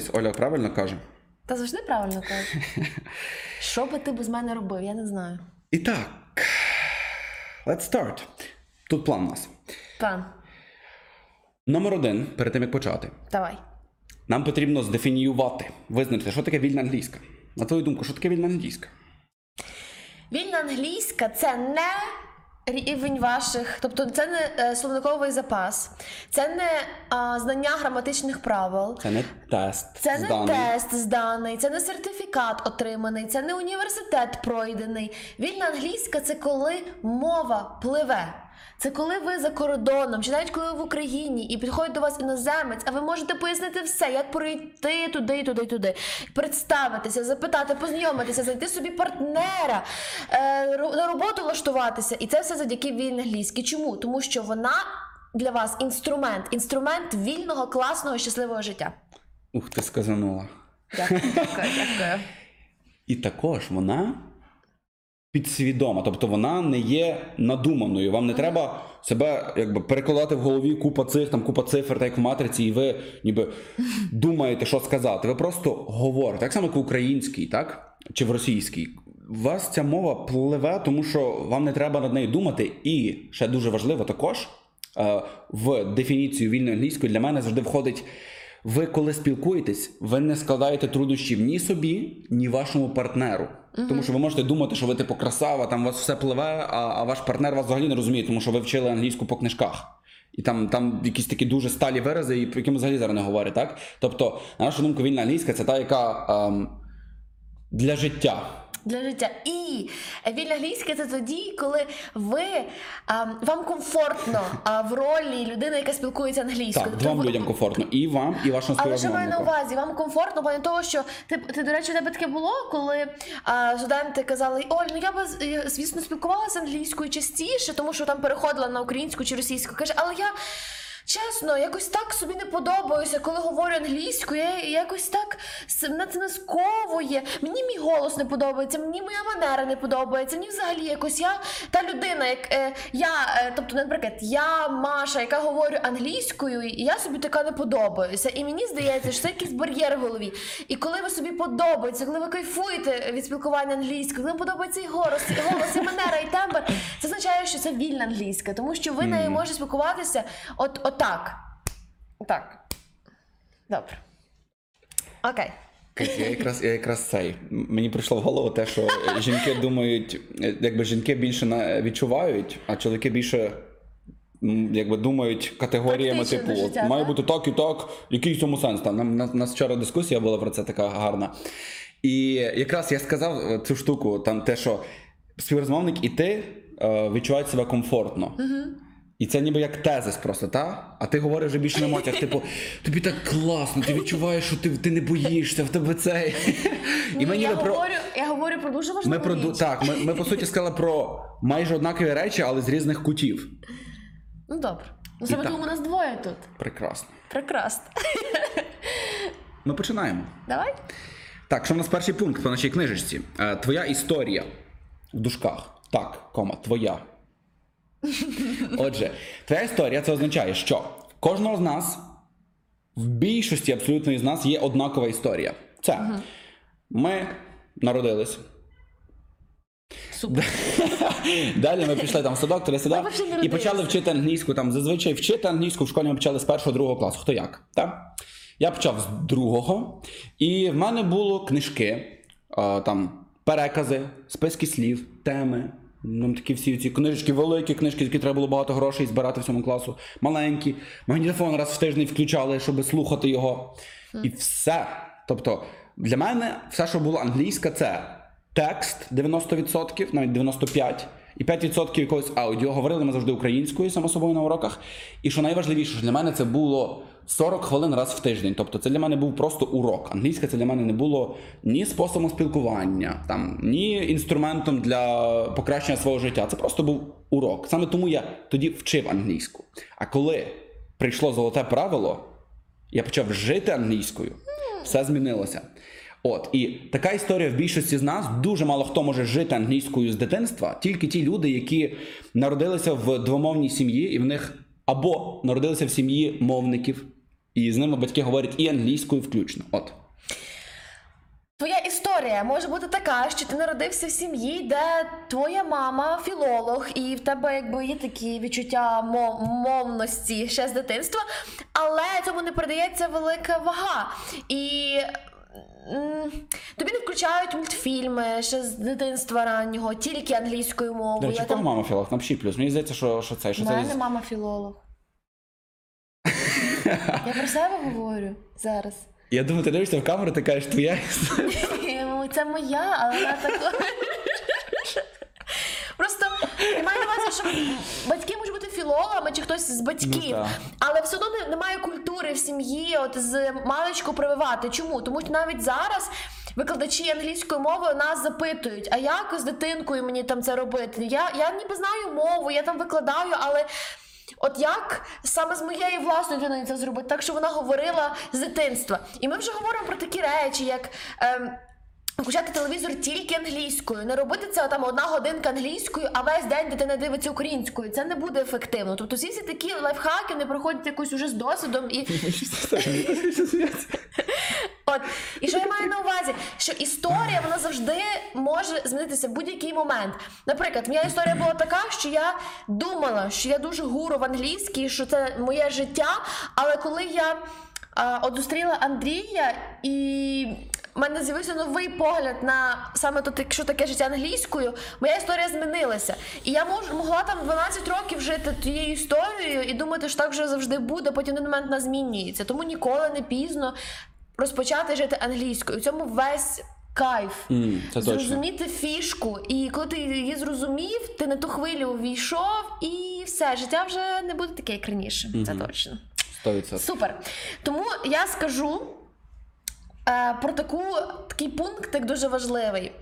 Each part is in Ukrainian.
знайомитись, Оля правильно каже. Та завжди правильно кажеш. Що би ти без мене робив, я не знаю. І так, let's start. Тут план у нас. План, Номер один, перед тим як почати, давай. нам потрібно здефініювати, визначити, що таке вільна англійська. На твою думку, що таке вільна англійська? Вільна англійська це не рівень ваших, тобто це не е, словниковий запас, це не а, знання граматичних правил. Це не тест. Це не зданий. тест зданий, це не сертифікат отриманий, це не університет пройдений. Вільна англійська це коли мова пливе. Це коли ви за кордоном, чи навіть коли ви в Україні і підходить до вас іноземець, а ви можете пояснити все, як пройти туди, туди, туди, представитися, запитати, познайомитися, знайти собі партнера, е, на роботу влаштуватися. І це все завдяки вільній англійській. Чому? Тому що вона для вас інструмент, інструмент вільного, класного, щасливого життя. Ух, ти сказанула. Дякую, дякую, дякую. І також вона підсвідома, тобто вона не є надуманою. Вам не треба себе якби перекладати в голові купа цих, там купа цифр, так як в матриці, і ви ніби думаєте, що сказати. Ви просто говорите, так само, як в українській, так? Чи в російській. У вас ця мова пливе, тому що вам не треба над нею думати. І ще дуже важливо також е, в дефініцію вільної англійської для мене завжди входить. Ви, коли спілкуєтесь, ви не складаєте труднощів ні собі, ні вашому партнеру. Тому що ви можете думати, що ви типу красава, там у вас все пливе, а, а ваш партнер вас взагалі не розуміє, тому що ви вчили англійську по книжках. І там, там якісь такі дуже сталі вирази, і про які ми взагалі зараз не говорять, так? Тобто, на нашу думку, вільна англійська це та, яка ем, для життя. Для життя. І вільна англійська це тоді, коли ви а, вам комфортно а, в ролі людини, яка спілкується англійською. Так, Тобто двом ви- людям комфортно. І вам, і вашому Але що маю на увазі, вам комфортно, в плані того, що ти, ти до речі, у тебе таке було, коли а, студенти казали, Оль, ну я би е, звісно спілкувалася англійською частіше, тому що там переходила на українську чи російську. Каже, але я. Чесно, якось так собі не подобаюся, коли говорю англійською, я якось так мене це не сковує. Мені мій голос не подобається, мені моя манера не подобається. Мені взагалі якось я та людина, як е, я, е, тобто, наприклад, я Маша, яка говорю англійською, і я собі така не подобаюся. І мені здається, що це якийсь бар'єр в голові. І коли ви собі подобається, коли ви кайфуєте від спілкування англійською, коли вам подобається і голос, і голос, і манера, і тембр, це означає, що це вільна англійська, тому що ви нею можете спілкуватися от, от отак. Так. Добре. Окей. Я якраз, я якраз цей. Мені прийшло в голову те, що жінки думають, якби жінки більше відчувають, а чоловіки більше. Якби думають категоріями, Практично типу, життя, має так? бути так і так, який в цьому сенс? Там нам- нас, нас вчора дискусія була про це така гарна. І якраз я сказав е, цю штуку, там те, що співрозмовник і ти е, відчувають себе комфортно. І це ніби як тезис просто, та? А ти говориш вже більше на емоціях, типу, тобі так класно, ти відчуваєш, що ти, ти не боїшся, в тебе це. І ми Ні, я, про. говорю, я говорю про дуже важливу Ми про річ. так, ми, ми по суті сказали про майже однакові речі, але з різних кутів. Ну добре. Ну саме тому у нас двоє тут. Прекрасно. Прекрасно. Ми починаємо. Давай. Так, що в нас перший пункт по нашій книжечці? Е, твоя історія в дужках. Так, кома, твоя. Отже, твоя історія це означає, що кожного з нас, в більшості абсолютної з нас є однакова історія. Це ми народились. Супер. Далі ми пішли там в садок, взагалі і почали вчити англійську. Там зазвичай вчити англійську в школі ми почали з першого другого класу. Хто як? Так? Я почав з другого, і в мене було книжки, там перекази, списки слів, теми. Нам такі всі ці книжечки, великі книжки, які треба було багато грошей збирати в цьому класу, маленькі. Магнітофон раз в тиждень включали, щоб слухати його. І все. Тобто, для мене все, що було англійська, це текст 90%, навіть 95%, і 5% якогось аудіо. Говорили ми завжди українською, само собою на уроках. І що найважливіше, що для мене це було 40 хвилин раз в тиждень. Тобто це для мене був просто урок. Англійська це для мене не було ні способом спілкування, там, ні інструментом для покращення свого життя. Це просто був урок. Саме тому я тоді вчив англійську. А коли прийшло золоте правило, я почав жити англійською, все змінилося. От і така історія в більшості з нас дуже мало хто може жити англійською з дитинства, тільки ті люди, які народилися в двомовній сім'ї, і в них або народилися в сім'ї мовників, і з ними батьки говорять і англійською включно. От. Твоя історія може бути така, що ти народився в сім'ї, де твоя мама філолог, і в тебе якби є такі відчуття мо- мовності ще з дитинства, але цьому не передається велика вага. І тобі не включають мультфільми ще з дитинства раннього, тільки англійською мовою. кого там... мама філолог? Напишіть плюс. Мені здається, що, що це, що У це мене мама філолог. Я про себе говорю зараз. Я думаю, ти дивишся в камеру, ти кажеш, твоя історія. Ну, Це моя, але вона також. Просто маю на увазі, що батьки можуть бути філологами чи хтось з батьків, Ну, але все одно немає культури в сім'ї, от з маличку прививати. Чому? Тому що навіть зараз. Викладачі англійської мови нас запитують, а як з дитинкою мені там це робити? Я, я ніби знаю мову, я там викладаю, але от як саме з моєї власною дитиною це зробити, так що вона говорила з дитинства. І ми вже говоримо про такі речі, як. Ем, Включати телевізор тільки англійською, не робити це там одна годинка англійською, а весь день дитина дивиться українською. Це не буде ефективно. Тобто всі ці такі лайфхаки не проходять якось уже з досвідом і От і що я маю на увазі, що історія вона завжди може змінитися в будь-який момент. Наприклад, моя історія була така, що я думала, що я дуже гуру в англійській, що це моє життя. Але коли я а, от зустріла Андрія і. В мене з'явився новий погляд на саме то, що таке життя англійською. Моя історія змінилася. І я мож, могла там 12 років жити тією історією і думати, що так вже завжди буде, потім один момент вона змінюється. Тому ніколи не пізно розпочати жити англійською. У цьому весь кайф. М, це точно. Зрозуміти фішку. І коли ти її зрозумів, ти на ту хвилю увійшов, і все, життя вже не буде таке, як раніше. Це точно. 100%. Супер. Тому я скажу. Е, Про таку, такий пункт як дуже важливий.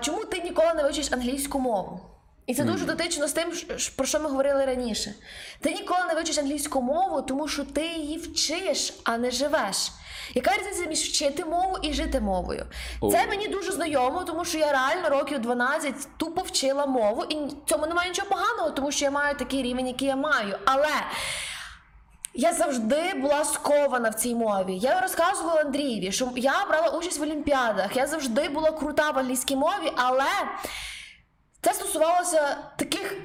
Чому ти ніколи не вивчиш англійську мову? І це дуже дотично з тим, про що ми говорили раніше. Ти ніколи не вивчиш англійську мову, тому що ти її вчиш, а не живеш. Яка різниця між вчити мову і жити мовою? О. Це мені дуже знайомо, тому що я реально років 12 тупо вчила мову, і в цьому немає нічого поганого, тому що я маю такий рівень, який я маю. Але я завжди була скована в цій мові. Я розказувала Андрієві, що я брала участь в олімпіадах. Я завжди була крута в англійській мові, але це стосувалося таких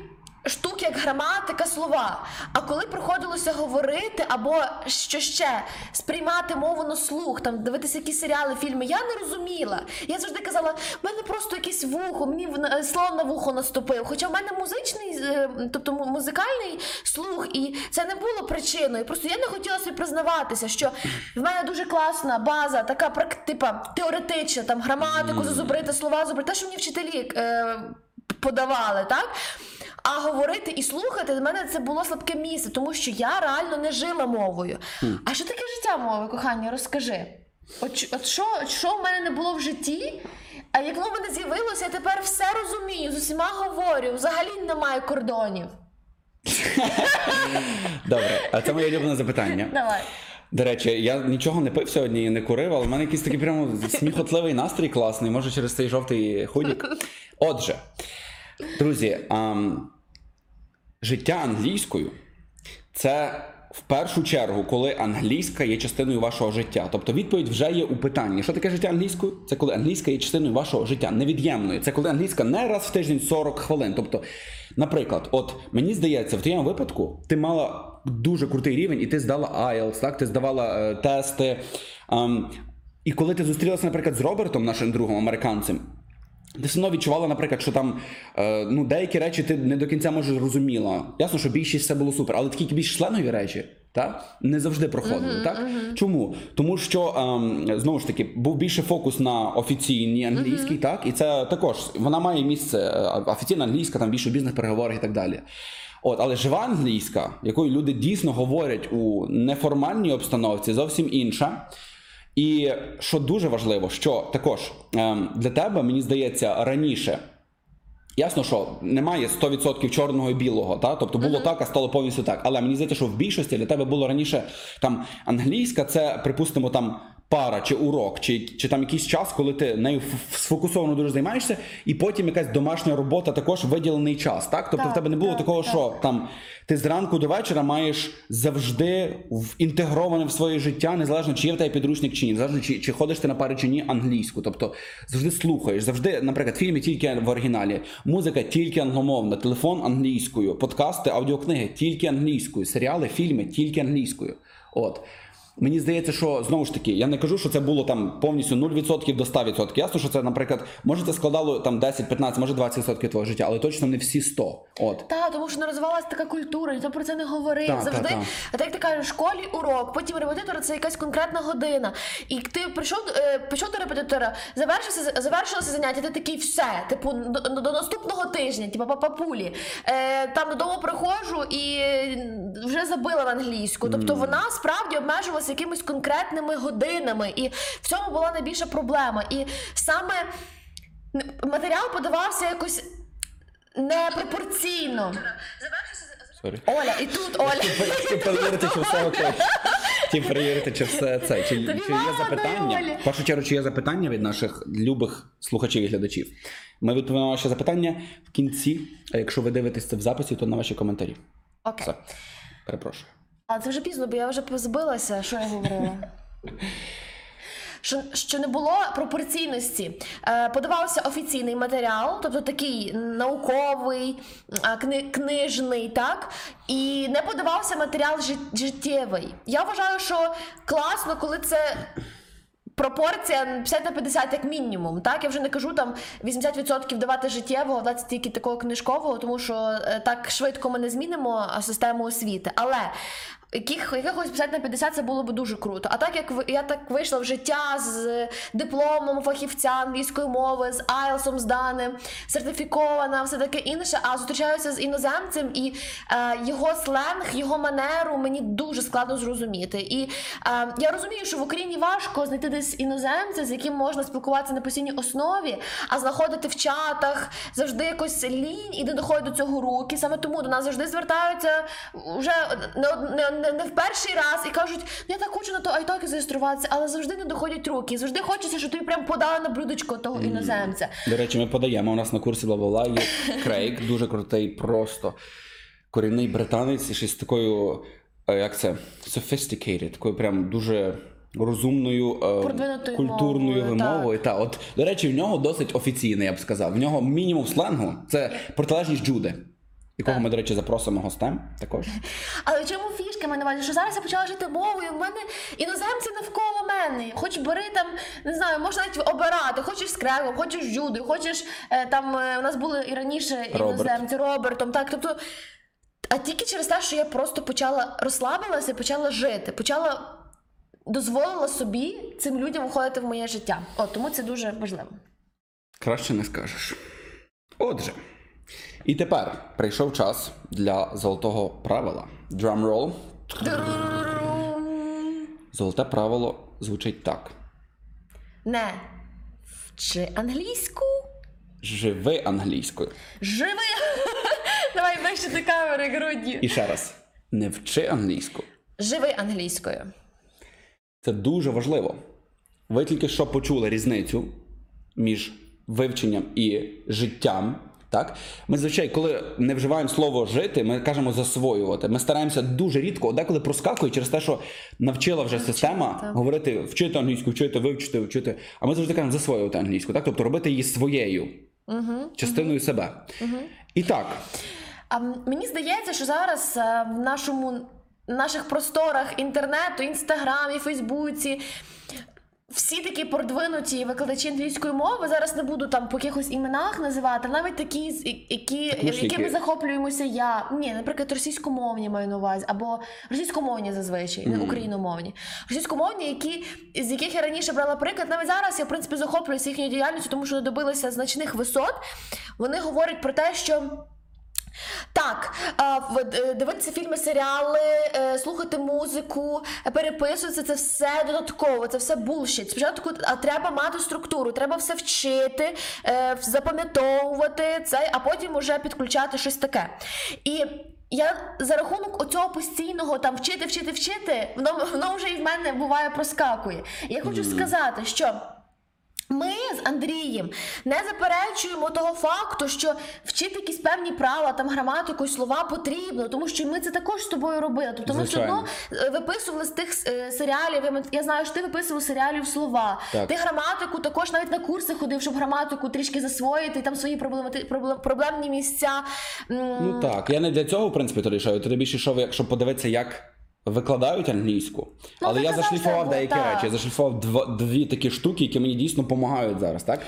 штук, як граматика, слова. А коли приходилося говорити або що ще сприймати мову на слух, там дивитися якісь серіали, фільми, я не розуміла. Я завжди казала, в мене просто якесь вухо, мені в- слон на вухо наступив. Хоча в мене музичний, е, тобто музикальний слух, і це не було причиною. Просто я не хотіла собі признаватися, що в мене дуже класна база, така типа теоретична, там граматику зазубрити, слова зубрити, те, що мені вчителі. Е, подавали, так? А говорити і слухати для мене це було слабке місце, тому що я реально не жила мовою. А що таке життя мови, кохання? Розкажи. От, от що, що в мене не було в житті? А як воно в мене з'явилося, я тепер все розумію, з усіма говорю, взагалі немає кордонів. Добре, а це моє улюблене запитання. Давай. До речі, я нічого не пив сьогодні і не курив, але в мене якийсь такий прямо сміхотливий настрій класний, може через цей жовтий худік. Отже, друзі, ам, життя англійською це в першу чергу, коли англійська є частиною вашого життя. Тобто відповідь вже є у питанні. Що таке життя англійською? Це коли англійська є частиною вашого життя, невід'ємною. Це коли англійська не раз в тиждень 40 хвилин. Тобто, наприклад, от мені здається, в твоєму випадку ти мала дуже крутий рівень, і ти здала IELTS, так? Ти здавала е, тести. Ем, і коли ти зустрілася, наприклад, з Робертом, нашим другом американцем, ти все одно відчувала, наприклад, що там е, ну, деякі речі ти не до кінця може зрозуміла. Ясно, що більшість все було супер, але такі більш членові речі та, не завжди проходили. так? Чому? Тому що ем, знову ж таки був більше фокус на офіційній англійській, так, і це також вона має місце е, офіційна англійська, там більше бізнес переговорах і так далі. От, але жива англійська, якою люди дійсно говорять у неформальній обстановці, зовсім інша. І що дуже важливо, що також ем, для тебе, мені здається, раніше. Ясно, що немає 100% чорного і білого, та? тобто було так, а стало повністю так. Але мені здається, що в більшості для тебе було раніше там англійська, це, припустимо, там пара чи урок, чи, чи там якийсь час, коли ти нею сфокусовано дуже займаєшся, і потім якась домашня робота також виділений час. Так? Тобто Так, в тебе не було так, такого, так. що там ти зранку до вечора маєш завжди інтегроване в своє життя, незалежно чи є в тебе підручник чи ні, незалежно чи, чи ходиш ти на пари чи ні англійську. Тобто завжди слухаєш, завжди, наприклад, фільми тільки в оригіналі, музика тільки англомовна, телефон англійською, подкасти, аудіокниги тільки англійською, серіали, фільми тільки англійською. От. Мені здається, що знову ж таки, я не кажу, що це було там повністю 0% до 100%. Ясно, що це, наприклад, може це складало там 10, 15, може 20% твого життя, але точно не всі 100. От. Та, тому що не розвивалася така культура, ніхто про це не говорив. Та, Завжди, та, та. а так як ти кажеш, в школі урок, потім репетитор це якась конкретна година. І ти прийшов, е, прийшов до репетитора, завершився, завершилося заняття, ти такий все, типу, до, до, наступного тижня, типу, по папулі. Е, там додому приходжу і вже забила в англійську. Тобто вона справді обмежувалася якимись конкретними годинами. І в цьому була найбільша проблема. І саме матеріал подавався якось непропорційно. Sorry. Оля, і тут Оля. Перевірити, чи все окей. Хотів перевірити, чи все це. Чи, чи є запитання? В першу чергу, чи є запитання від наших любих слухачів і глядачів. Ми відповімо на ваші запитання в кінці. А якщо ви дивитесь це в записі, то на ваші коментарі. Окей. Все. Перепрошую. А це вже пізно, бо я вже позбилася, що я говорила. Що, що не було пропорційності. Е, подавався офіційний матеріал, тобто такий науковий, кни, книжний, так? І не подавався матеріал жит- життєвий. Я вважаю, що класно, коли це пропорція 50 на 50 як мінімум. Так, я вже не кажу там 80% давати життєвого, 20 тільки такого книжкового, тому що е, так швидко ми не змінимо систему освіти. Але яких, якихось 50 на 50 це було б дуже круто. А так як я так вийшла в життя з дипломом фахівця англійської мови, з IELTS зданим, сертифікована, все таке інше. А зустрічаюся з іноземцем і е, його сленг, його манеру мені дуже складно зрозуміти. І е, я розумію, що в Україні важко знайти десь іноземця, з яким можна спілкуватися на постійній основі, а знаходити в чатах завжди якось лінь і не доходить до цього руки. Саме тому до нас завжди звертаються вже не, не, не, не в перший раз і кажуть, ну я так хочу на то айтоки зареєструватися, але завжди не доходять руки. Завжди хочеться, щоб тобі прям подали на блюдечко того іноземця. До речі, ми подаємо. У нас на курсі бла є Крейг, дуже крутий, просто корінний британець і з такою, е, як це, sophisticated, такою прям дуже розумною, е, культурною мовою, вимовою. Та, от, до речі, в нього досить офіційний, я б сказав. В нього мінімум сленгу це протилежність Джуди. Якого ми, до речі, запросимо гостем також. Але чому фішка мене увазі, що зараз я почала жити мовою. В мене іноземці навколо мене. Хоч бери там, не знаю, можна навіть обирати. Хочеш з крегом, хочеш з Джудою, хочеш е, там. е, У нас були і раніше Роберт. іноземці Робертом. Так, тобто. А тільки через те, що я просто почала розслабилася і почала жити, почала дозволила собі цим людям входити в моє життя. От тому це дуже важливо. Краще не скажеш. Отже, і тепер прийшов час для золотого правила. Drumroll. Золоте правило звучить так: Не вчи англійську. живи англійською. Живи! Давай вище до камери грудні. І ще раз: не вчи англійську. Живи англійською. Це дуже важливо. Ви тільки що почули різницю між вивченням і життям. Так? Ми зазвичай, коли не вживаємо слово жити, ми кажемо засвоювати. Ми стараємося дуже рідко, деколи проскакує через те, що навчила вже система так. говорити вчити англійську, вчити, вивчити, вчити. А ми завжди кажемо засвоювати англійську, так? тобто робити її своєю Угу. частиною себе. І так, А мені здається, що зараз е, в нашому наших просторах інтернету, інстаграмі, Фейсбуці. Всі такі продвинуті викладачі англійської мови зараз не буду там по якихось іменах називати, навіть такі, які, ми якими захоплюємося я. Ні, наприклад, російськомовні маю на увазі, або російськомовні зазвичай, не україномовні. Російськомовні, які, з яких я раніше брала приклад, навіть зараз я в принципі захоплююся їхньою діяльністю, тому що добилися значних висот. Вони говорять про те, що. Так, е, дивитися фільми, серіали, е, слухати музику, е, переписуватися це все додатково, це все булшіт. Спочатку треба мати структуру, треба все вчити, запам'ятовувати це, а потім уже підключати щось таке. І я за рахунок оцього постійного там вчити, вчити, вчити, воно, воно вже і в мене буває проскакує. Я хочу сказати, що. Ми з Андрієм не заперечуємо того факту, що вчити якісь певні права, там граматику і слова потрібно, тому що ми це також з тобою робили. Тобто ми все одно е, виписували з тих е, серіалів. Я, знаю, що ти виписував серіалів слова. Так. Ти граматику також навіть на курси ходив, щоб граматику трішки засвоїти, там свої проблемати, проблемні місця. Ну так, я не для цього, в принципі, йшов. Я туди більше йшов, якщо подивитися, як викладають англійську. Ну, Але я зашліфував деякі так. речі. Я зашліфував дво- дві такі штуки, які мені дійсно допомагають зараз, так?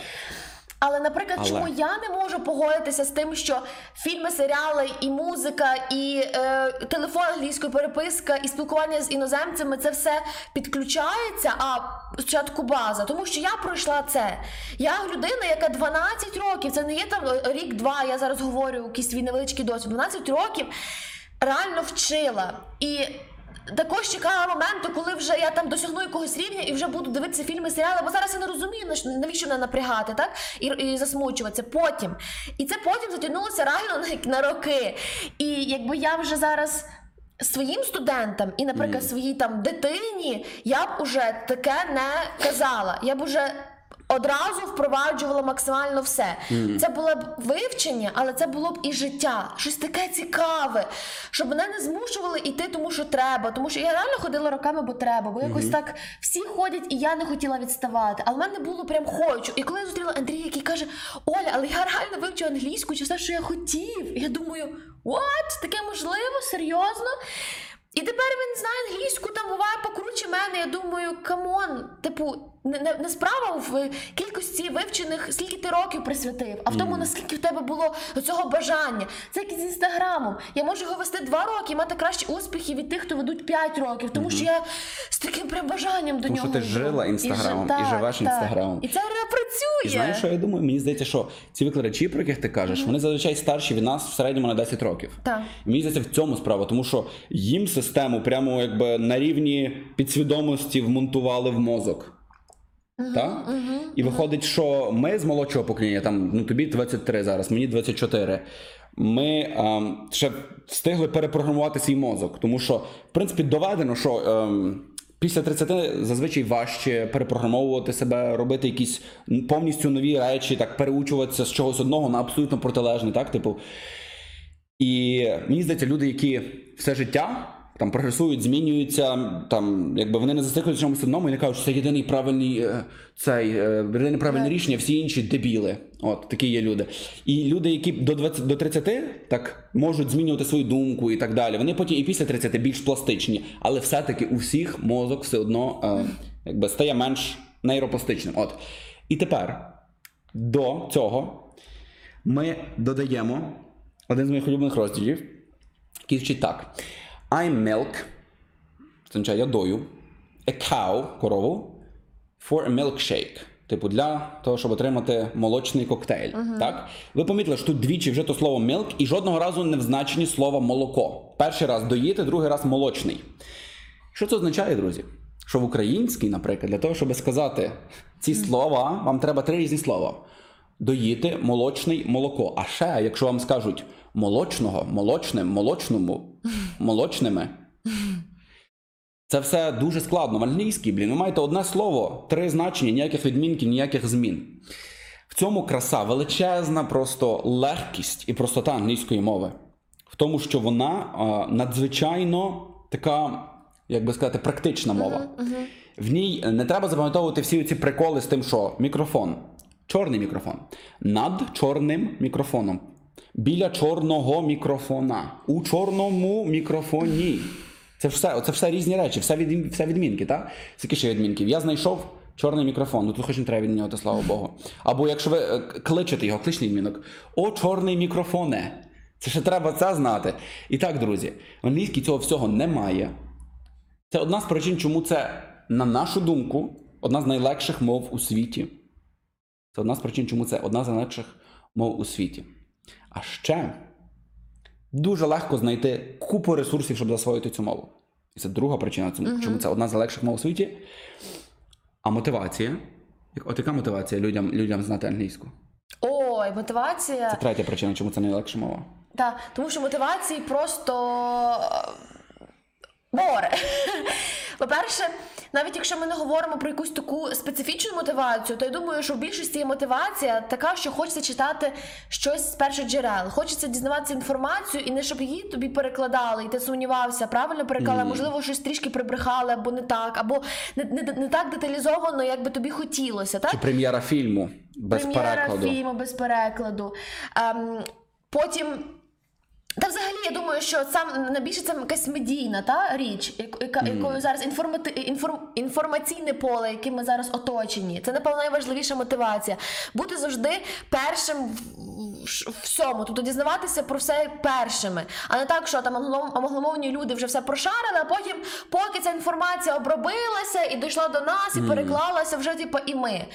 Але, наприклад, Але. чому я не можу погодитися з тим, що фільми, серіали, і музика, і е, телефон англійської переписка, і спілкування з іноземцями це все підключається, а спочатку база. Тому що я пройшла це. Я людина, яка 12 років, це не є там рік-два, я зараз говорю якийсь свій невеличкий досвід. 12 років реально вчила. І також чекала моменту, коли вже я там досягну якогось рівня і вже буду дивитися фільми, серіали, бо зараз я не розумію, навіщо мене напрягати, так? І, і засмучуватися потім. І це потім затягнулося реально на, на роки. І якби я вже зараз. Своїм студентам і, наприклад, своїй там дитині я б уже таке не казала. Я б уже одразу впроваджувала максимально все. Це було б вивчення, але це було б і життя. Щось таке цікаве, щоб мене не змушували йти, тому що треба. Тому що я реально ходила роками, бо треба. Бо якось так всі ходять, і я не хотіла відставати. Але в мене було прям хочу. І коли я зустріла Андрія, який каже: Оля, але я реально вивчу англійську, чи все, що я хотів. І я думаю, what? Таке можливо? Серйозно? І тепер він знає англійську, там буває покруче мене. Я думаю, come on, типу, не, не, не справа в кількості вивчених, скільки ти років присвятив, а в тому, наскільки в тебе було цього бажання. Це як з інстаграмом. Я можу його вести два роки і мати кращі успіхи від тих, хто ведуть п'ять років, тому що я з таким прям бажанням до Тому нього. що ти йду. жила Інстаграмом, і так, живеш так. Інстаграмом. І це працює. І знаєш, що я думаю? Мені здається, що ці викладачі, про яких ти кажеш, вони зазвичай старші від нас в середньому на 10 років. Так. І мені здається, в цьому справа, тому що їм систему прямо якби на рівні підсвідомості вмонтували в мозок. Так? І виходить, що ми з молодшого покоління, там ну тобі 23 зараз, мені 24. Ми ем, ще встигли перепрограмувати свій мозок, тому що, в принципі, доведено, що ем, після 30 зазвичай важче перепрограмовувати себе, робити якісь повністю нові речі, так переучуватися з чогось одного на абсолютно протилежне, так, типу. І мені здається, люди, які все життя там прогресують, змінюються, там якби вони не зациклюються чомусь одному і не кажуть, що це єдиний правильний е, цей е, єдине правильне рішення, всі інші дебіли. От такі є люди. І люди, які до 20, до 30 так можуть змінювати свою думку і так далі. Вони потім і після 30 більш пластичні, але все-таки у всіх мозок все одно е, якби стає менш нейропластичним. От. І тепер до цього ми додаємо один з моїх улюблених розділів, який звучить так: I milk, означає я дою, a cow, корову, for a milkshake. Типу, для того, щоб отримати молочний коктейль. Так? Ви помітили, що тут двічі вже то слово milk і жодного разу не в значенні слова молоко. Перший раз доїти, другий раз молочний. Що це означає, друзі? Що в українській, наприклад, для того, щоб сказати ці слова, вам треба три різні слова: доїти, молочний, молоко. А ще, якщо вам скажуть молочного, молочним, молочному, молочними. Це все дуже складно. В англійській, блін, ви маєте одне слово, три значення, ніяких відмінків, ніяких змін. В цьому краса величезна просто легкість і простота англійської мови. В тому, що вона а, надзвичайно така, як би сказати, практична мова. В ній не треба запам'ятовувати всі ці приколи з тим, що мікрофон, чорний мікрофон, над чорним мікрофоном, біля чорного мікрофона, у чорному мікрофоні. Це все, це все різні речі, все, від, все відмінки, так? Скільки ще відмінків? Я знайшов чорний мікрофон, ну тут хоч не треба відмінювати, слава Богу. Або якщо ви е, кличете його, кличний відмінок. О, чорний мікрофоне. Це ще треба це знати. І так, друзі, в англійській цього всього немає. Це одна з причин, чому це, на нашу думку, одна з найлегших мов у світі. Це одна з причин, чому це одна з найлегших мов у світі. А ще дуже легко знайти купу ресурсів, щоб засвоїти цю мову. І це друга причина, чому це одна з найлегших мов у світі. А мотивація. От яка мотивація людям, людям знати англійську? Ой, мотивація. Це третя причина, чому це найлегша мова. Та, тому що мотивації просто море. По-перше, навіть якщо ми не говоримо про якусь таку специфічну мотивацію, то я думаю, що в більшості є мотивація така, що хочеться читати щось з перших джерел. Хочеться дізнаватися інформацію, і не щоб її тобі перекладали, і ти сумнівався, правильно переклали, можливо, щось трішки прибрехали, або не так, або не, не, не так деталізовано, як би тобі хотілося. Так? Чи прем'єра фільму без прем'єра перекладу. фільму без перекладу. Ем, потім. Та взагалі я думаю, що сам найбільше це якась медійна та річ, як- яка, якою зараз інформати, інформ, інформаційне поле, яким ми зараз оточені. Це напевно найважливіша мотивація. Бути завжди першим в- всьому, тобто дізнаватися про все першими, а не так, що там англомовні люди вже все прошарили, а потім, поки ця інформація обробилася і дійшла до нас, і переклалася вже типу, і ми.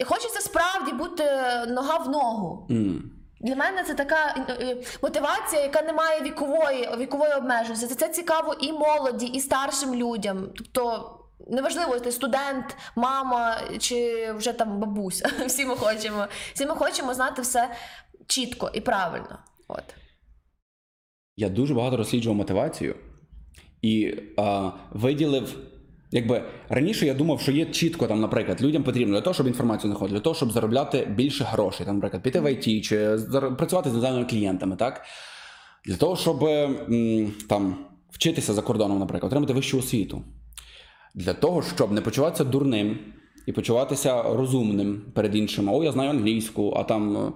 І хочеться справді бути нога в ногу. М. Для мене це така е, е, мотивація, яка не має вікової вікової обмеженості. Це, це цікаво і молоді, і старшим людям. Тобто. Неважливо, ти студент, мама чи вже там бабуся. Всі ми хочемо. Всі ми хочемо знати все чітко і правильно. От. Я дуже багато розсліджував мотивацію і а, виділив. Якби раніше я думав, що є чітко там, наприклад, людям потрібно для того, щоб інформацію знаходити, для того, щоб заробляти більше грошей, там, наприклад, піти в IT чи працювати з іноземними клієнтами, так? Для того, щоб там вчитися за кордоном, наприклад, отримати вищу освіту. Для того, щоб не почуватися дурним і почуватися розумним перед іншими. О, я знаю англійську, а там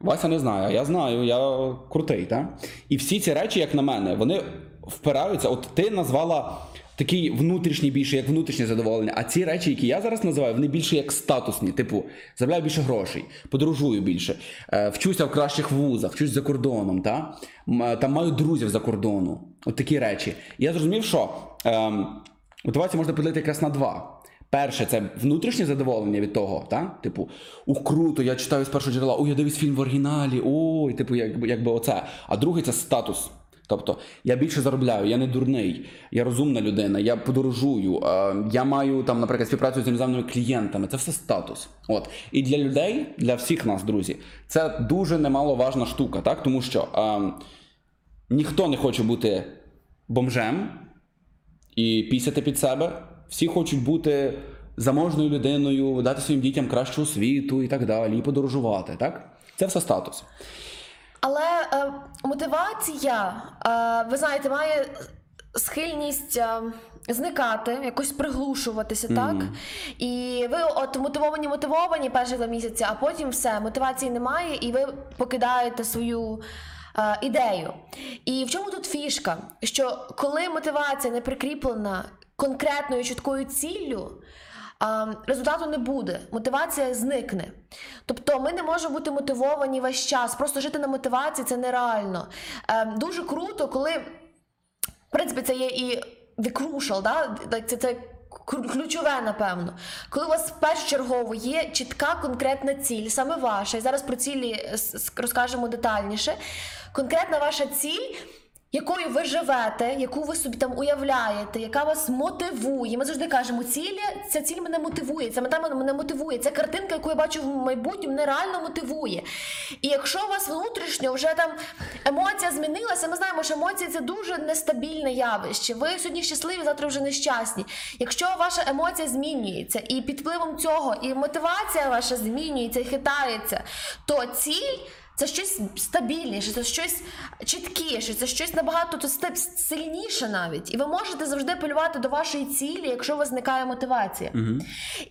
Вася не знає, я знаю, я крутий. Та? І всі ці речі, як на мене, вони впираються. От ти назвала такий внутрішній більше, як внутрішнє задоволення. А ці речі, які я зараз називаю, вони більше як статусні. Типу, заробляю більше грошей, подорожую більше, е, вчуся в кращих вузах, вчусь за кордоном, та? Е, там маю друзів за кордону. От такі речі. І я зрозумів, що ем, мотивацію можна поділити якраз на два. Перше, це внутрішнє задоволення від того, та? типу, ух, круто, я читаю з першого джерела, о, я дивлюсь фільм в оригіналі, ой, типу, якби, якби оце. А другий це статус. Тобто я більше заробляю, я не дурний, я розумна людина, я подорожую, е, я маю там, наприклад, співпрацю з іноземними клієнтами. Це все статус. От і для людей, для всіх нас, друзі, це дуже немаловажна штука, так? Тому що е, ніхто не хоче бути бомжем, і пісяти під себе. Всі хочуть бути заможною людиною, дати своїм дітям кращу освіту і так далі, і подорожувати. Так? Це все статус. Але е, мотивація, е, ви знаєте, має схильність е, зникати, якось приглушуватися, так? І ви от мотивовані, мотивовані перші два місяці, а потім все, мотивації немає, і ви покидаєте свою. е, Ідею. І в чому тут фішка? Що коли мотивація не прикріплена конкретною чіткою ціллю, результату не буде, мотивація зникне. Тобто ми не можемо бути мотивовані весь час. Просто жити на мотивації це нереально. Е, дуже круто, коли в принципі це є і the crucial, да? Це, це ключове, напевно. Коли у вас першочергово є чітка конкретна ціль, саме ваша, і зараз про цілі е, розкажемо детальніше. Конкретна ваша ціль. Якою ви живете, яку ви собі там уявляєте, яка вас мотивує. Ми завжди кажемо, цілі, ця ціль мене мотивує, ця мета мене мотивує. Ця картинка, яку я бачу в майбутньому, мене реально мотивує. І якщо у вас внутрішньо вже там емоція змінилася, ми знаємо, що емоції це дуже нестабільне явище. Ви сьогодні щасливі, завтра вже нещасні. Якщо ваша емоція змінюється, і під впливом цього і мотивація ваша змінюється і хитається, то ціль. Це щось стабільніше, це щось чіткіше, це щось набагато то сильніше навіть. І ви можете завжди полювати до вашої цілі, якщо у вас зникає мотивація.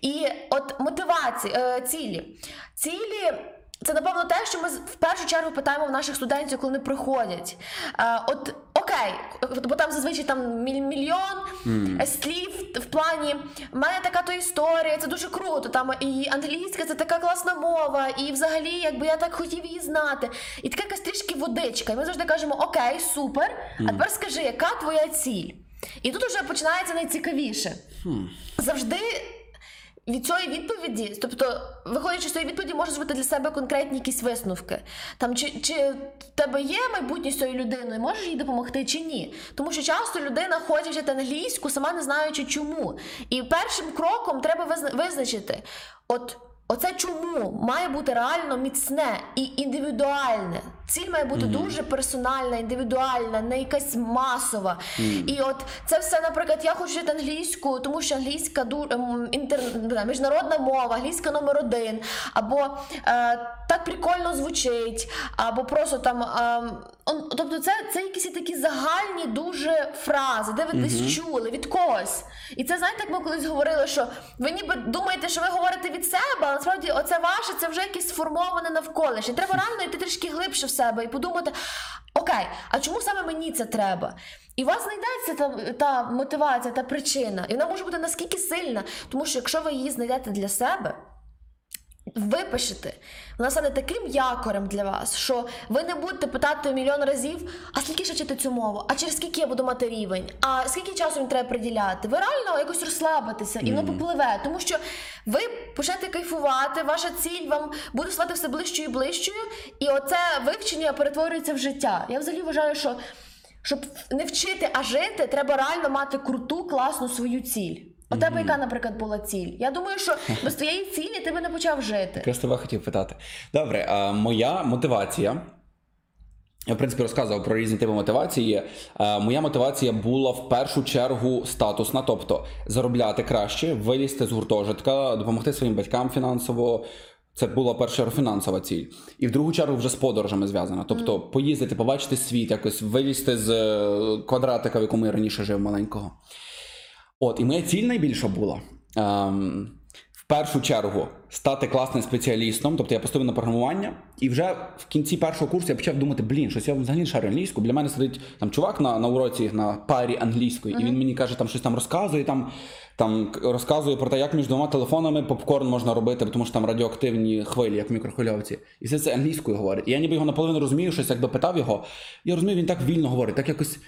І от мотивації, е, цілі. Цілі. Це напевно те, що ми в першу чергу питаємо в наших студентів, коли вони приходять. Е, от окей, бо там зазвичай там мільйон е, слів в плані в мене така то історія, це дуже круто. Там і англійська це така класна мова, і взагалі, якби я так хотів її знати. І така якась трішки водичка. І ми завжди кажемо: Окей, супер. А тепер скажи, яка твоя ціль? І тут вже починається найцікавіше. Завжди від цієї відповіді, тобто, виходячи з цієї відповіді, можеш зробити для себе конкретні якісь висновки. Там чи, чи в тебе є майбутнє з цією людиною, можеш їй допомогти чи ні? Тому що часто людина хоче вчити англійську, сама не знаючи чому. І першим кроком треба визна- визначити, от. Оце чому має бути реально міцне і індивідуальне. Ціль має бути дуже персональна, індивідуальна, не якась масова. І от це все, наприклад, я хочу вчити англійську, тому що англійська ду- ем, інтер... міжнародна мова, англійська номер один, або е, так прикольно звучить, або просто там. он- тобто, це, це якісь такі загальні дуже фрази, де ви десь чули від когось. І це знаєте, як ми колись говорили, що ви ніби думаєте, що ви говорите від себе, але насправді оце ваше, це вже якесь сформоване навколишнє. Треба реально йти трішки глибше в себе і подумати: окей, а чому саме мені це треба? І у вас знайдеться та, та мотивація, та причина. І вона може бути наскільки сильна, тому що якщо ви її знайдете для себе. Випишете, вона стане таким якорем для вас, що ви не будете питати мільйон разів, а скільки ще вчити цю мову, а через скільки я буду мати рівень, а скільки часу мені треба приділяти. Ви реально якось розслабитеся і воно попливе, тому що ви почнете кайфувати, ваша ціль вам буде ставати все ближчою і ближчою, і оце вивчення перетворюється в життя. Я взагалі вважаю, що щоб не вчити, а жити, треба реально мати круту, класну свою ціль. У тебе яка, наприклад, була ціль? Я думаю, що без твоєї цілі ти би не почав жити. Якраз тебе хотів питати. Добре, а моя мотивація. Я, в принципі, розказував про різні типи мотивації. Е, моя мотивація була в першу чергу статусна, тобто заробляти краще, вилізти з гуртожитка, допомогти своїм батькам фінансово. Це була перша фінансова ціль. І в другу чергу вже з подорожами зв'язана. Тобто поїздити, побачити світ, якось вилізти з е, квадратика, в якому я раніше жив маленького. От, і моя ціль найбільша була. Ем, в першу чергу стати класним спеціалістом, тобто я поступив на програмування, і вже в кінці першого курсу я почав думати, блін, щось я взагалі шарю англійську. Біля мене сидить там чувак на, на уроці на парі англійської, і він мені каже, там щось там розказує, там, там розказує про те, як між двома телефонами попкорн можна робити, тому що там радіоактивні хвилі, як в мікрохвильовці. І все це англійською говорить. І я ніби його наполовину розумію, щось якби питав його. Я розумію, він так вільно говорить, так якось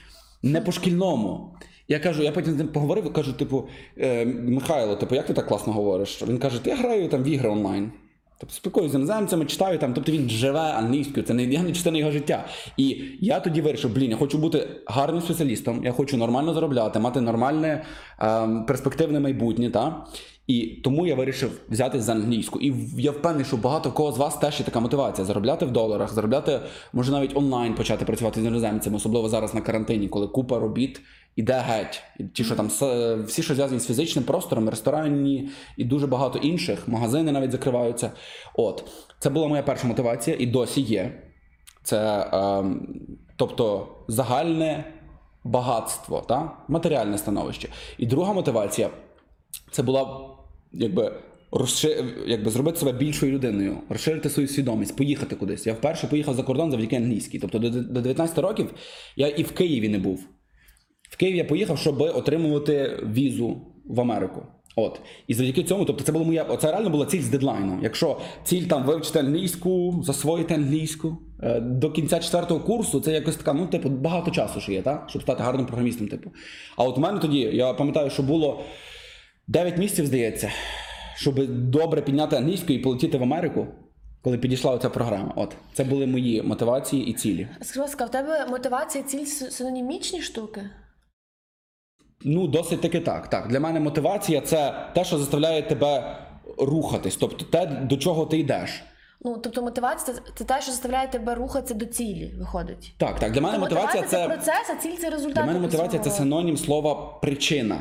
не по-шкільному. Я кажу, я потім з ним поговорив, кажу, типу, е, Михайло, типу, як ти так класно говориш? Він каже, я граю там в ігри онлайн. Тобто спілкуюся з іноземцями, читаю там, тобто він живе англійською, це не я не частина його життя. І я тоді вирішив, блін, я хочу бути гарним спеціалістом, я хочу нормально заробляти, мати нормальне ем, перспективне майбутнє. Та? І тому я вирішив взяти за англійську. І я впевнений, що багато кого з вас теж є така мотивація заробляти в доларах, заробляти, може навіть онлайн почати працювати з іноземцями, особливо зараз на карантині, коли купа робіт іде геть. Ті, що там всі, що зв'язані з фізичним простором, ресторанні і дуже багато інших, магазини навіть закриваються. От це була моя перша мотивація, і досі є. Це ем, тобто загальне багатство, та? матеріальне становище. І друга мотивація це була якби. Розши... якби зробити себе більшою людиною, розширити свою свідомість, поїхати кудись. Я вперше поїхав за кордон завдяки англійській. Тобто до 19 років я і в Києві не був. В Київ я поїхав, щоб отримувати візу в Америку. От. І завдяки цьому, тобто це була моя, оце реально була ціль з дедлайном. Якщо ціль там вивчити англійську, засвоїти англійську е, до кінця четвертого курсу, це якось така, ну, типу, багато часу ще є, так? щоб стати гарним програмістом. Типу. А от у мене тоді, я пам'ятаю, що було 9 місяців, здається, щоб добре підняти англійську і полетіти в Америку, коли підійшла оця програма. От. Це були мої мотивації і цілі. Скажи, ласка, в тебе мотивація ціль синонімічні штуки? Ну, досить таки так. Так, для мене мотивація це те, що заставляє тебе рухатись, тобто те, до чого ти йдеш. Ну, тобто мотивація це, те, що заставляє тебе рухатися до цілі, виходить. Так, так. Для мене Тобто мотивація це процес, а ціль це результат. для мене мотивація це синонім слова причина.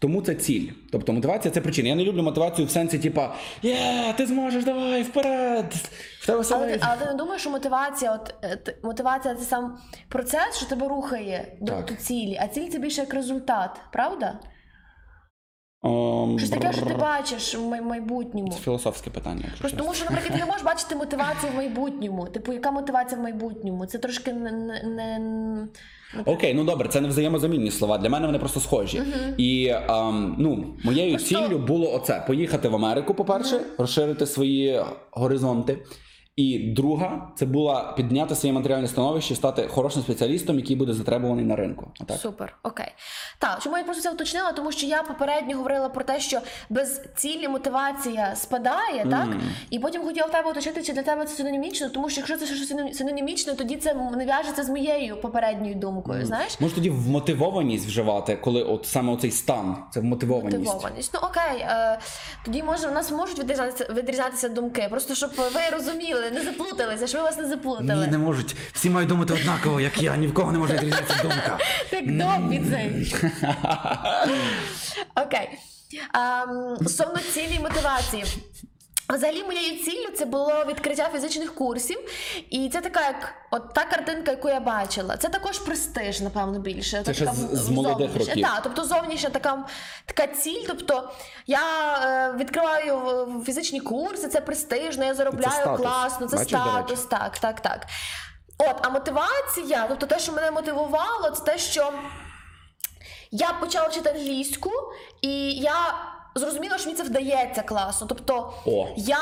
Тому це ціль. Тобто мотивація це причина. Я не люблю мотивацію в сенсі, типа є, ти зможеш, давай, вперед! В тебе все Але, ти- але ти не думаєш, що мотивація, от е, мотивація це сам процес, що тебе рухає до, до цілі, а ціль це більше як результат, правда? Ом, Щось таке, що ти бачиш в май- майбутньому. Це філософське питання. Якщо Просто чесно. тому, що, наприклад, ти не можеш бачити мотивацію в майбутньому. Типу, яка мотивація в майбутньому? Це трошки не, не, не... Окей, ну добре, це не взаємозамінні слова. Для мене вони просто схожі. І ем, ну, моєю Просто- ціллю було оце: поїхати в Америку, по-перше, розширити свої горизонти. І друга це була підняти своє матеріальне становище, стати хорошим спеціалістом, який буде затребуваний на ринку. Отак. Супер, окей. Так, чому я просто це уточнила? Тому що я попередньо говорила про те, що без цілі мотивація спадає, так? І потім хотіла в тебе уточнити, чи для тебе це синонімічно, тому що якщо це щось сино- синонімічне, тоді це не в'яжеться з моєю попередньою думкою, знаєш? Може тоді вмотивованість вживати, коли от саме оцей стан, це вмотивованість. Мотивованість. Ну окей, е, тоді може у нас можуть відрізнятися, відрізнятися думки. Просто щоб ви розуміли, не заплуталися, що ви вас не заплутали. Ні, не можуть. Всі мають думати однаково, як я. Ні в кого не може відрізнятися думка. Так добі цей. Окей. Ем, Стосовно цілі і мотивації. Взагалі, моєю ціллю це було відкриття фізичних курсів, і це така, як от та картинка, яку я бачила. Це також престиж, напевно, більше. Це ще Така з- з молодих років. Так, тобто зовнішня така, така ціль. Тобто я е, відкриваю е, фізичні курси, це престижно, я заробляю статус. класно, це Бачиш, статус. Так, так, так. От, а мотивація, тобто те, що мене мотивувало, це те, що я почала вчити англійську, і я зрозуміла, що мені це вдається класно. Тобто О. я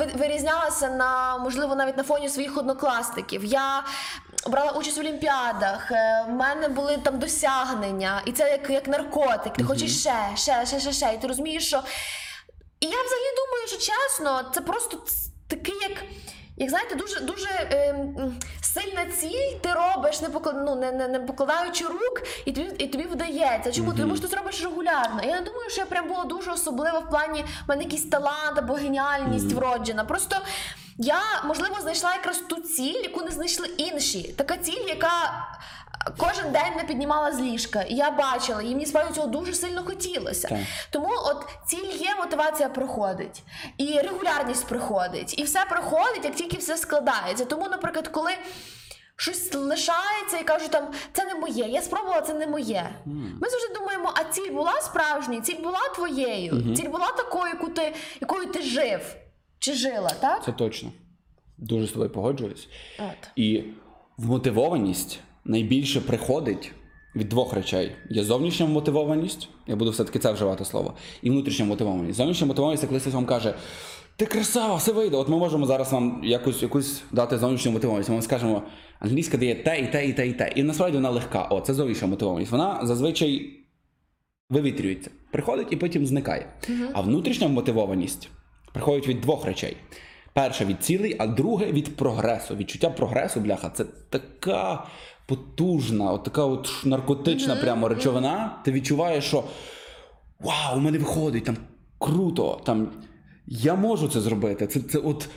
е, вирізнялася на можливо навіть на фоні своїх однокласників. Я брала участь в олімпіадах, е, в мене були там досягнення, і це як, як наркотик. Ти хочеш ще, ще, ще, ще, ще. І ти розумієш, що. І я взагалі думаю, що чесно, це просто такий, як. Як знаєте, дуже дуже е, сильна ціль, ти робиш, не поклад, ну, не, не, не покладаючи рук, і тобі, і тобі вдається. Чому? Тому що ти це робиш регулярно. Я не думаю, що я прям була дуже особлива в плані в мене якийсь талант або геніальність вроджена. Просто я, можливо, знайшла якраз ту ціль, яку не знайшли інші. Така ціль, яка кожен день не піднімала з ліжка. І я бачила, і мені справді цього дуже сильно хотілося. Так. Тому от ціль є, мотивація приходить, і регулярність приходить, і все приходить, як тільки все складається. Тому, наприклад, коли. Щось лишається і кажу там, це не моє. Я спробувала, це не моє. Ми завжди думаємо, а ціль була справжньою, ціль була твоєю, ціль була такою, яку ти, якою ти жив чи жила, так? Це точно. Дуже з тобою погоджуюсь. От. І вмотивованість найбільше приходить від двох речей: є зовнішня мотивованість, я буду все-таки це вживати слово, і внутрішня мотивованість. Зовнішня мотивованість, це коли хтось вам каже, ти красава, все вийде. От ми можемо зараз вам якусь, якусь дати зовнішню мотивованість. Ми скажемо, англійська дає те, і те, і те, і те. І насправді вона легка. О, це зовнішня мотивованість. Вона зазвичай вивітрюється, приходить і потім зникає. А внутрішня мотивованість приходить від двох речей. Перше від цілей, а друге від прогресу. Відчуття прогресу, бляха, це така потужна, от така от наркотична прямо речовина. Ти відчуваєш, що вау, у мене виходить, там круто, там я можу це зробити. Це, це от.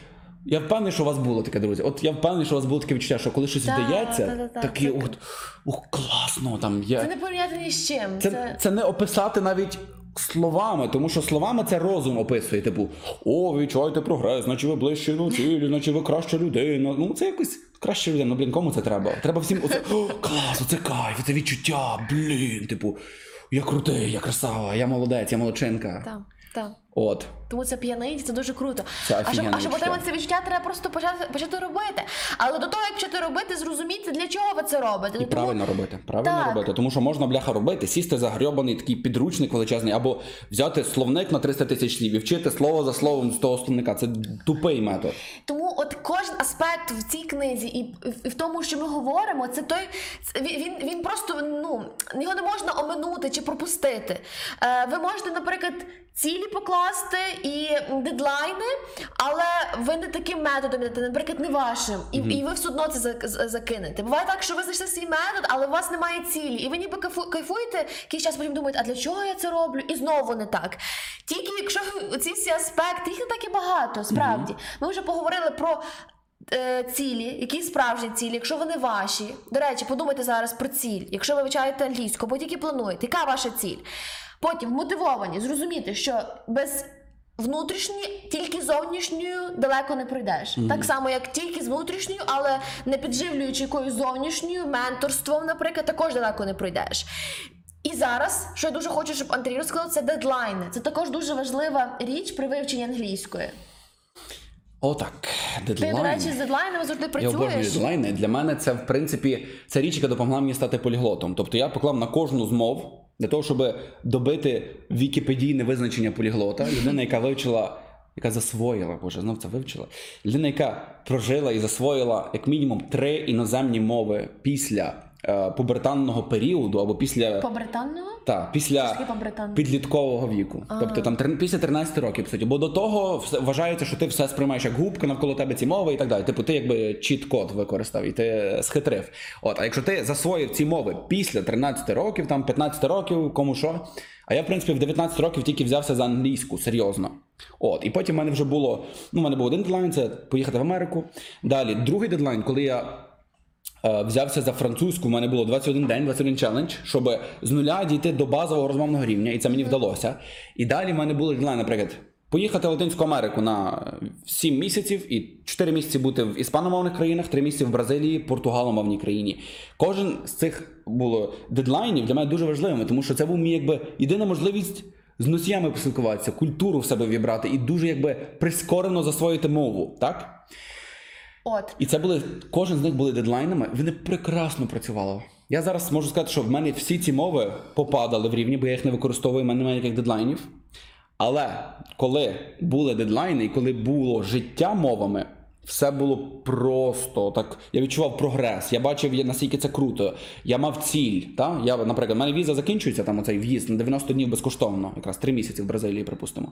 Я впевнений, що у вас було таке, друзі. От я впевнений, що у вас було таке відчуття, що коли щось Так, вдається, так, так, так. от ох, класно, там я. Це не порівняти ні з чим. Це, це... не описати навіть словами, тому що словами це розум описує. Типу, о, ви відчуваєте прогрес, значить ви ближче до цілі, значить ви краща людина. Ну це якось краща людям, Ну, блін, кому це треба? Треба всім оце о, клас, оце кайф, це відчуття, блін. Типу, я крутий, я красава, я молодець, я молодчинка. Так, так. От. Тому це п'янить, це дуже круто. Це а щоб, а щоб отримати це відчуття, треба просто почати, почати робити. Але до того, як почати робити, зрозуміти, для чого ви це робите. І Тому- правильно робити. Правильно Так. робити. Тому що можна бляха робити, сісти за грьобаний такий підручник величезний, або взяти словник на 300 тисяч слів і вчити слово за словом з того словника. Це тупий метод. Тому от кожен аспект в цій книзі і, в тому, що ми говоримо, це той він, він просто ну його не можна оминути чи пропустити. Е, ви можете, наприклад, цілі покласти і дедлайни, але ви не таким методом йдете, наприклад, не вашим, і, і ви все одно це за- за- закинете. Буває так, що ви знайшли свій метод, але у вас немає цілі, і ви ніби кайфуєте якийсь час, потім думаєте, а для чого я це роблю? І знову не так. Тільки якщо ці всі аспекти, їх не так і багато, справді. Ми вже поговорили про. е, Цілі, які справжні цілі, якщо вони ваші. До речі, подумайте зараз про ціль. Якщо ви вивчаєте англійську, або тільки плануєте, яка ваша ціль? Потім мотивовані, зрозуміти, що без внутрішньої, тільки зовнішньою далеко не пройдеш. Так само, як тільки з внутрішньою, але не підживлюючи якоюсь зовнішньою, менторством, наприклад, також далеко не пройдеш. І зараз, що я дуже хочу, щоб Андрій розказав, це дедлайни. Це також дуже важлива річ при вивченні англійської. Отак. Ти, до речі, з дедлайнами завжди Я обожнюю дедлайни. Для мене це, в принципі, це річ, яка допомогла мені стати поліглотом. Тобто я поклав на кожну з мов для того, щоб добити вікіпедійне визначення поліглота. Людина, яка вивчила, яка засвоїла, боже, знов це вивчила. Людина, яка прожила і засвоїла як мінімум три іноземні мови після е, пубертанного періоду або після, По британного? та, після підліткового віку. Тобто там після 13 років, по суті. Бо до того все- вважається, що ти все сприймаєш як губка навколо тебе ці мови і так далі. Типу, ти якби чіт-код використав і ти схитрив. От, а якщо ти засвоїв ці мови після 13 років, там 15 років, кому що. А я, в принципі, в 19 років тільки взявся за англійську, серйозно. От, і потім в мене вже було. Ну, в мене був один дедлайн, це поїхати в Америку. Далі, другий дедлайн, коли я взявся за французьку, в мене було 21 день, 21 челендж, щоб з нуля дійти до базового розмовного рівня, і це мені вдалося. І далі в мене були дедлайн, наприклад, поїхати в Латинську Америку на 7 місяців і 4 місяці бути в іспаномовних країнах, 3 місяці в Бразилії, португаломовній країні. Кожен з цих було дедлайнів для мене дуже важливими, тому що це був мій якби єдина можливість. З носіями поспілкуватися, культуру в себе вібрати і дуже якби прискорено засвоїти мову, так? От. І це були кожен з них були дедлайнами. Вони прекрасно працювали. Я зараз можу сказати, що в мене всі ці мови попадали в рівні, бо я їх не використовую, в мене немає ніяких дедлайнів. Але коли були дедлайни і коли було життя мовами, все було просто так. Я відчував прогрес. Я бачив, наскільки це круто. Я мав ціль. Та? Я, наприклад, в мене віза закінчується, там оцей в'їзд на 90 днів безкоштовно, якраз 3 місяці в Бразилії, припустимо.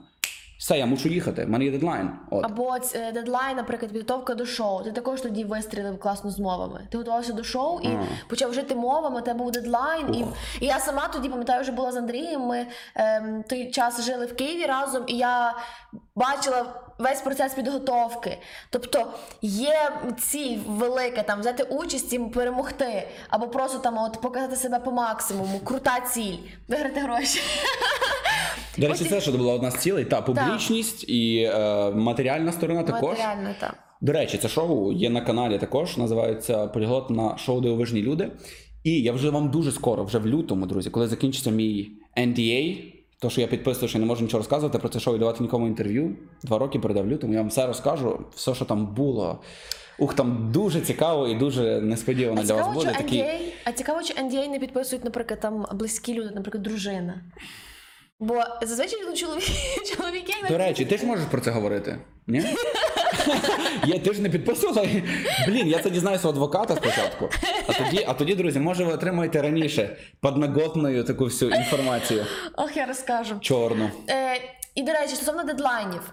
Все, я мушу їхати. В мене є дедлайн. От. Або е, дедлайн, наприклад, підготовка до шоу. Ти також тоді вистрілив класно з мовами. Ти готувався до шоу і почав жити мовами, у тебе був дедлайн. І, і я сама тоді пам'ятаю, вже була з Андрієм. Ми ем, той час жили в Києві разом, і я бачила весь процес підготовки. Тобто є ціль велика там взяти участь і перемогти, або просто там от показати себе по максимуму. Крута ціль, виграти гроші. До речі, це що була одна з цілей. Та публічність і е, матеріальна сторона також. Матеріально так. До речі, це шоу є на каналі також. Називається Поліглот на шоу Дивовижні люди. І я вже вам дуже скоро, вже в лютому, друзі, коли закінчиться мій NDA, то що я підписую, що не можу нічого розказувати про це шоу і давати нікому інтерв'ю. Два роки передав лютому. Я вам все розкажу, все, що там було. Ух, там дуже цікаво і дуже несподівано А для вас цікаво, буде. чи. NDA, а цікаво, чи NDA не підписують, наприклад, там близькі люди, наприклад, дружина. Бо зазвичай ну, чоловіки, чоловіки До речі, ти ж можеш про це говорити? Ні? Я ти ж не підписувала. Блін, я це дізнаюся у адвоката спочатку. А тоді, а тоді, друзі, може ви отримаєте раніше подноготною таку всю інформацію Ох, я розкажу. чорну. Е, і до речі, стосовно дедлайнів.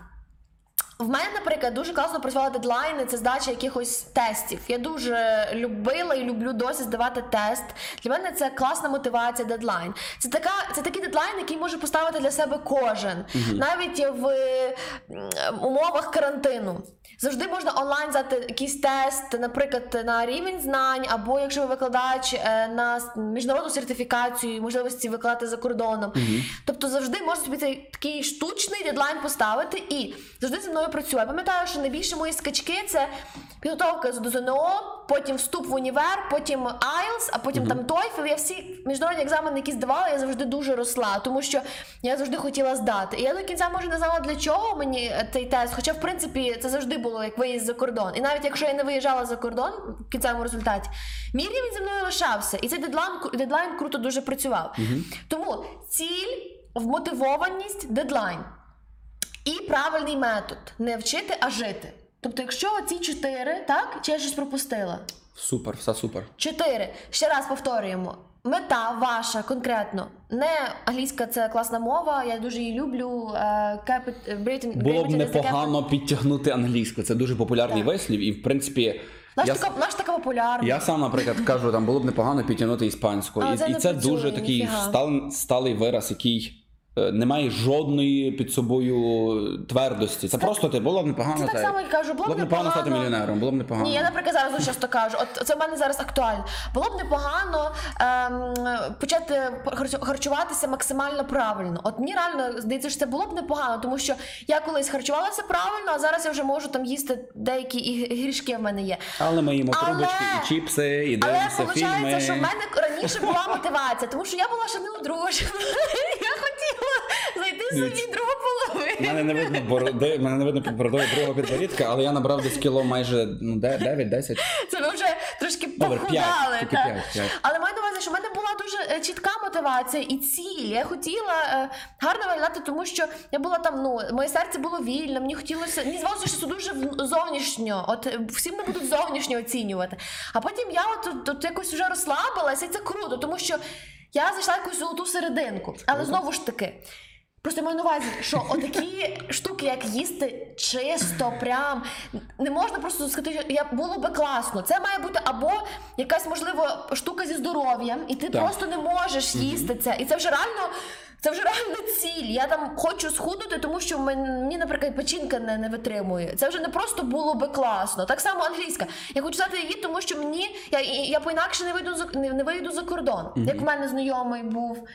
В мене, наприклад, дуже класно працювали дедлайни, це здача якихось тестів. Я дуже любила і люблю досі здавати тест. Для мене це класна мотивація, дедлайн. Це така, це такий дедлайн, який може поставити для себе кожен, навіть в умовах карантину. Завжди можна онлайн взяти якийсь тест, наприклад, на рівень знань, або якщо ви викладач е, на міжнародну сертифікацію, можливості викладати за кордоном. Тобто завжди можна собі такий штучний дедлайн поставити і завжди зі мною працює. Я пам'ятаю, що найбільше мої скачки це підготовка до ЗНО, потім вступ в універ, потім IELTS, а потім там TOEFL. Я всі міжнародні екзамени, які здавала, я завжди дуже росла, тому що я завжди хотіла здати. І я до кінця може не знала для чого мені е, цей тест, хоча в принципі це завжди було як виїзд за кордон. І навіть якщо я не виїжджала за кордон в кінцевому результаті, мій рівень зі мною лишався. І цей дедлайн, дедлайн круто дуже працював. Тому ціль, вмотивованість, дедлайн. І правильний метод не вчити, а жити. Тобто, якщо ці чотири, так, чи я щось пропустила? Супер, все супер. Чотири. Ще раз повторюємо. Мета ваша конкретно. Не англійська це класна мова, я дуже її люблю. е, Capit- Було б непогано підтягнути англійську. Це дуже популярний Так. вислів, і в принципі. Наш, Я, така, наш така популярна. я сам, наприклад, кажу, там було б непогано підтягнути іспанську. А, і це і це працює, дуже такий стал, сталий вираз, який е, не має жодної під собою твердості. Це просто ти було б непогано. Це так само, як кажу, було б непогано стати мільйонером, було б непогано. Ні, я, наприклад, зараз дуже часто кажу, от це в мене зараз актуально. Було б непогано ем, почати харчу- харчуватися максимально правильно. От мені реально здається, що це було б непогано, тому що я колись харчувалася правильно, а зараз я вже можу там їсти деякі і грішки в мене є. Але ми їмо Але- трубочки і чіпси, і Але дивимося виходить, фільми. що в мене раніше була мотивація, тому що я була ще не одружена. Я хотіла знайти собі другу половину. Мене не видно бороди, мене не видно бородою другого підборідка, але я набрав десь кіло майже ну, 9-10. Це ви вже трошки Добре, п'ять, похудали. тільки та. п'ять, п'ять. Але маю на увазі, що в мене була дуже е, чітка мотивація і ціль. Я хотіла е, гарно виглядати, тому що я була там, ну, моє серце було вільне, мені хотілося. Мені здавалося, що це дуже в- зовнішньо. От е, всі мене будуть зовнішньо оцінювати. А потім я от, от, от якось вже розслабилася, і це круто, тому що я знайшла якусь золоту серединку. Але знову ж таки. Просто маю на увазі, що отакі штуки, як їсти чисто, прям не можна просто сказати, що я було би класно. Це має бути або якась можливо штука зі здоров'ям, і ти Так. просто не можеш їсти це. І це вже реально. Це вже реально ціль. Я там хочу схуднути, тому що мені, наприклад, печінка не, не витримує. Це вже не просто було би класно. Так само англійська. Я хочу знати її, тому що мені я, я по-інакше не вийду за не, не вийду за кордон. Як в мене знайомий був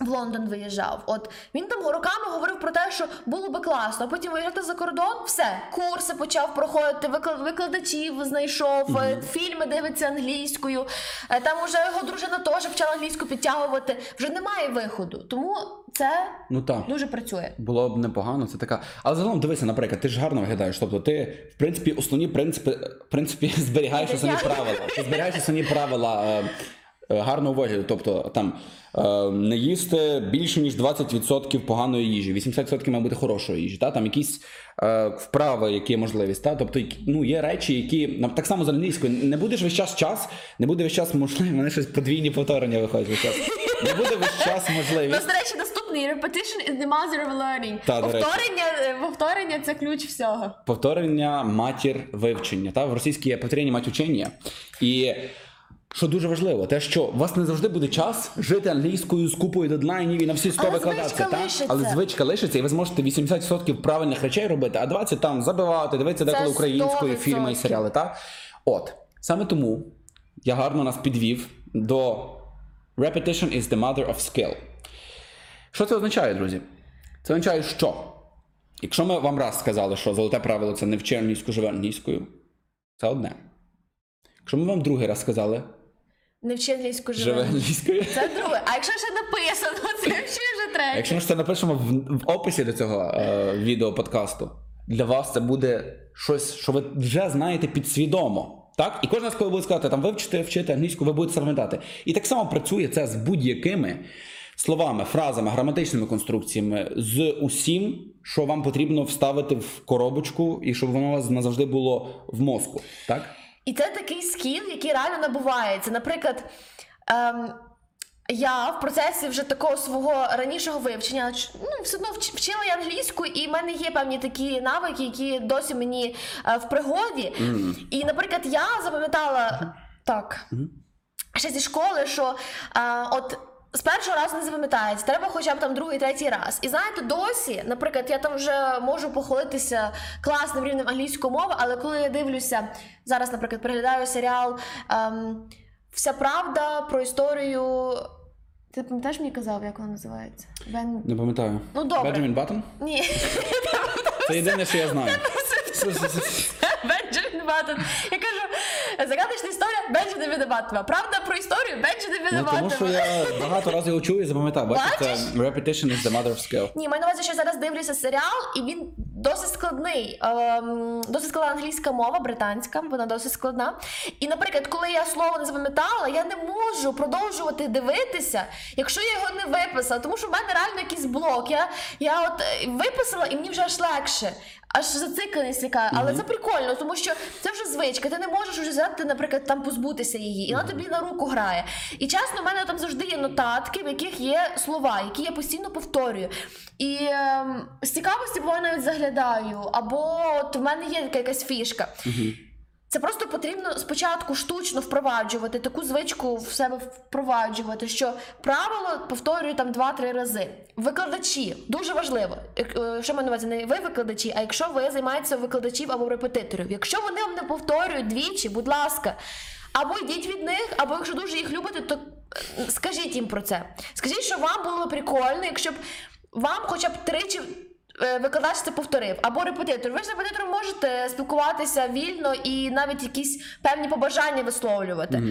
в Лондон виїжджав. От він там роками говорив про те, що було би класно. а Потім виїжджати за кордон, все, курси почав проходити, викла- викладачів знайшов, е, фільми дивиться англійською. Е, Там уже його дружина теж почала англійську підтягувати. Вже немає виходу. Тому це Ну так. дуже працює. Було б непогано, це така. Але загалом дивися, наприклад, ти ж гарно виглядаєш. Тобто, ти, в принципі, основні принципи, в принципі, зберігаєш основні правила. Ти зберігаєш основні правила е, е, гарного вигляду. Тобто там е, не їсти більше ніж 20% поганої їжі, 80% має бути хорошої їжі. Та? Там якісь е, вправи, які є можливість. Та? Тобто, ну, є речі, які так само з англійською. Не будеш весь час час, не буде весь час можливо. Мене щось подвійні повторення виходять весь час. Не буде весь час У можливість. до речі, наступний repetition is the mother of learning. Та, повторення, повторення це ключ всього. повторення матір вивчення. Та? В російській є повторення мать учення. І що дуже важливо, те, що у вас не завжди буде час жити англійською з купою дедлайнів і на всі 100 Але викладатися. звичка лишиться. Але звичка лишиться, і ви зможете 80% правильних речей робити, а 20% там забивати, дивитися Це деколи українською 100%. фільми і серіали. Та? От саме тому я гарно нас підвів до repetition is the mother of skill. Що це означає, друзі? Це означає, що якщо ми вам раз сказали, що золоте правило це не вчи англійську, живе англійською, це одне. Якщо ми вам другий раз сказали, Не вчи англійську живе англійською. Це друге. А якщо ще написано, це ще вже А третє. Якщо ми ж це напишемо в, в описі до цього е, відео подкасту, для вас це буде щось, що ви вже знаєте підсвідомо. Так? І кожен раз, коли буде сказати, там вивчити, вчити англійську, ви будете це пам'ятати. І так само працює це з будь-якими словами, фразами, граматичними конструкціями, з усім, що вам потрібно вставити в коробочку, і щоб воно у вас назавжди було в мозку. Так? І це такий скіл, який реально набувається. Наприклад, ем, я в процесі вже такого свого ранішого вивчення ну, все одно вчила я англійську, і в мене є певні такі навики, які досі мені е, в пригоді. І, наприклад, я запам'ятала так. Ще зі школи, що а, от з першого разу не запам'ятається, треба хоча б там другий, третій раз. І знаєте, досі, наприклад, я там вже можу похвалитися класним рівнем англійської мови, але коли я дивлюся зараз, наприклад, переглядаю серіал ем, Вся правда про історію. Ти пам'ятаєш, мені казав, як вона називається? Бен... Не пам'ятаю. Ну, добре. Benjamin Button? Ні. Це єдине, що я знаю. Бенджамін Баттон. Я кажу, загадочна історія Бенджаміна Баттона. Правда про історію Бенджаміна Ну, тому що я багато разів його чую і запам'ятав. Бачите, це repetition is the mother of skill. Ні, маю на увазі, що я зараз дивлюся серіал, і він досить складний. Ем, досить складна англійська мова, британська, вона досить складна. І, наприклад, коли я слово не запам'ятала, я не можу продовжувати дивитися, якщо я його не виписала, тому що в мене реально якийсь блок. Я, я от е, виписала, і мені вже аж легше. Аж зацикленість яка, але це прикольно, тому що це вже звичка. Ти не можеш вже взяти, наприклад, там позбутися її, і вона тобі на руку грає. І чесно, в мене там завжди є нотатки, в яких є слова, які я постійно повторюю. І ем, з цікавості я навіть заглядаю, або от в мене є якась фішка. Це просто потрібно спочатку штучно впроваджувати, таку звичку в себе впроваджувати, що правило повторюю там 2-3 рази. Викладачі дуже важливо. Е, Що маю увазі, не ви викладачі, а якщо ви займаєтеся викладачів або репетиторів. Якщо вони вам не повторюють двічі, будь ласка. Або йдіть від них, або якщо дуже їх любите, то е, скажіть їм про це. Скажіть, що вам було прикольно, якщо б вам хоча б тричі викладач це повторив, або репетитор. Ви ж репетитором можете спілкуватися вільно і навіть якісь певні побажання висловлювати.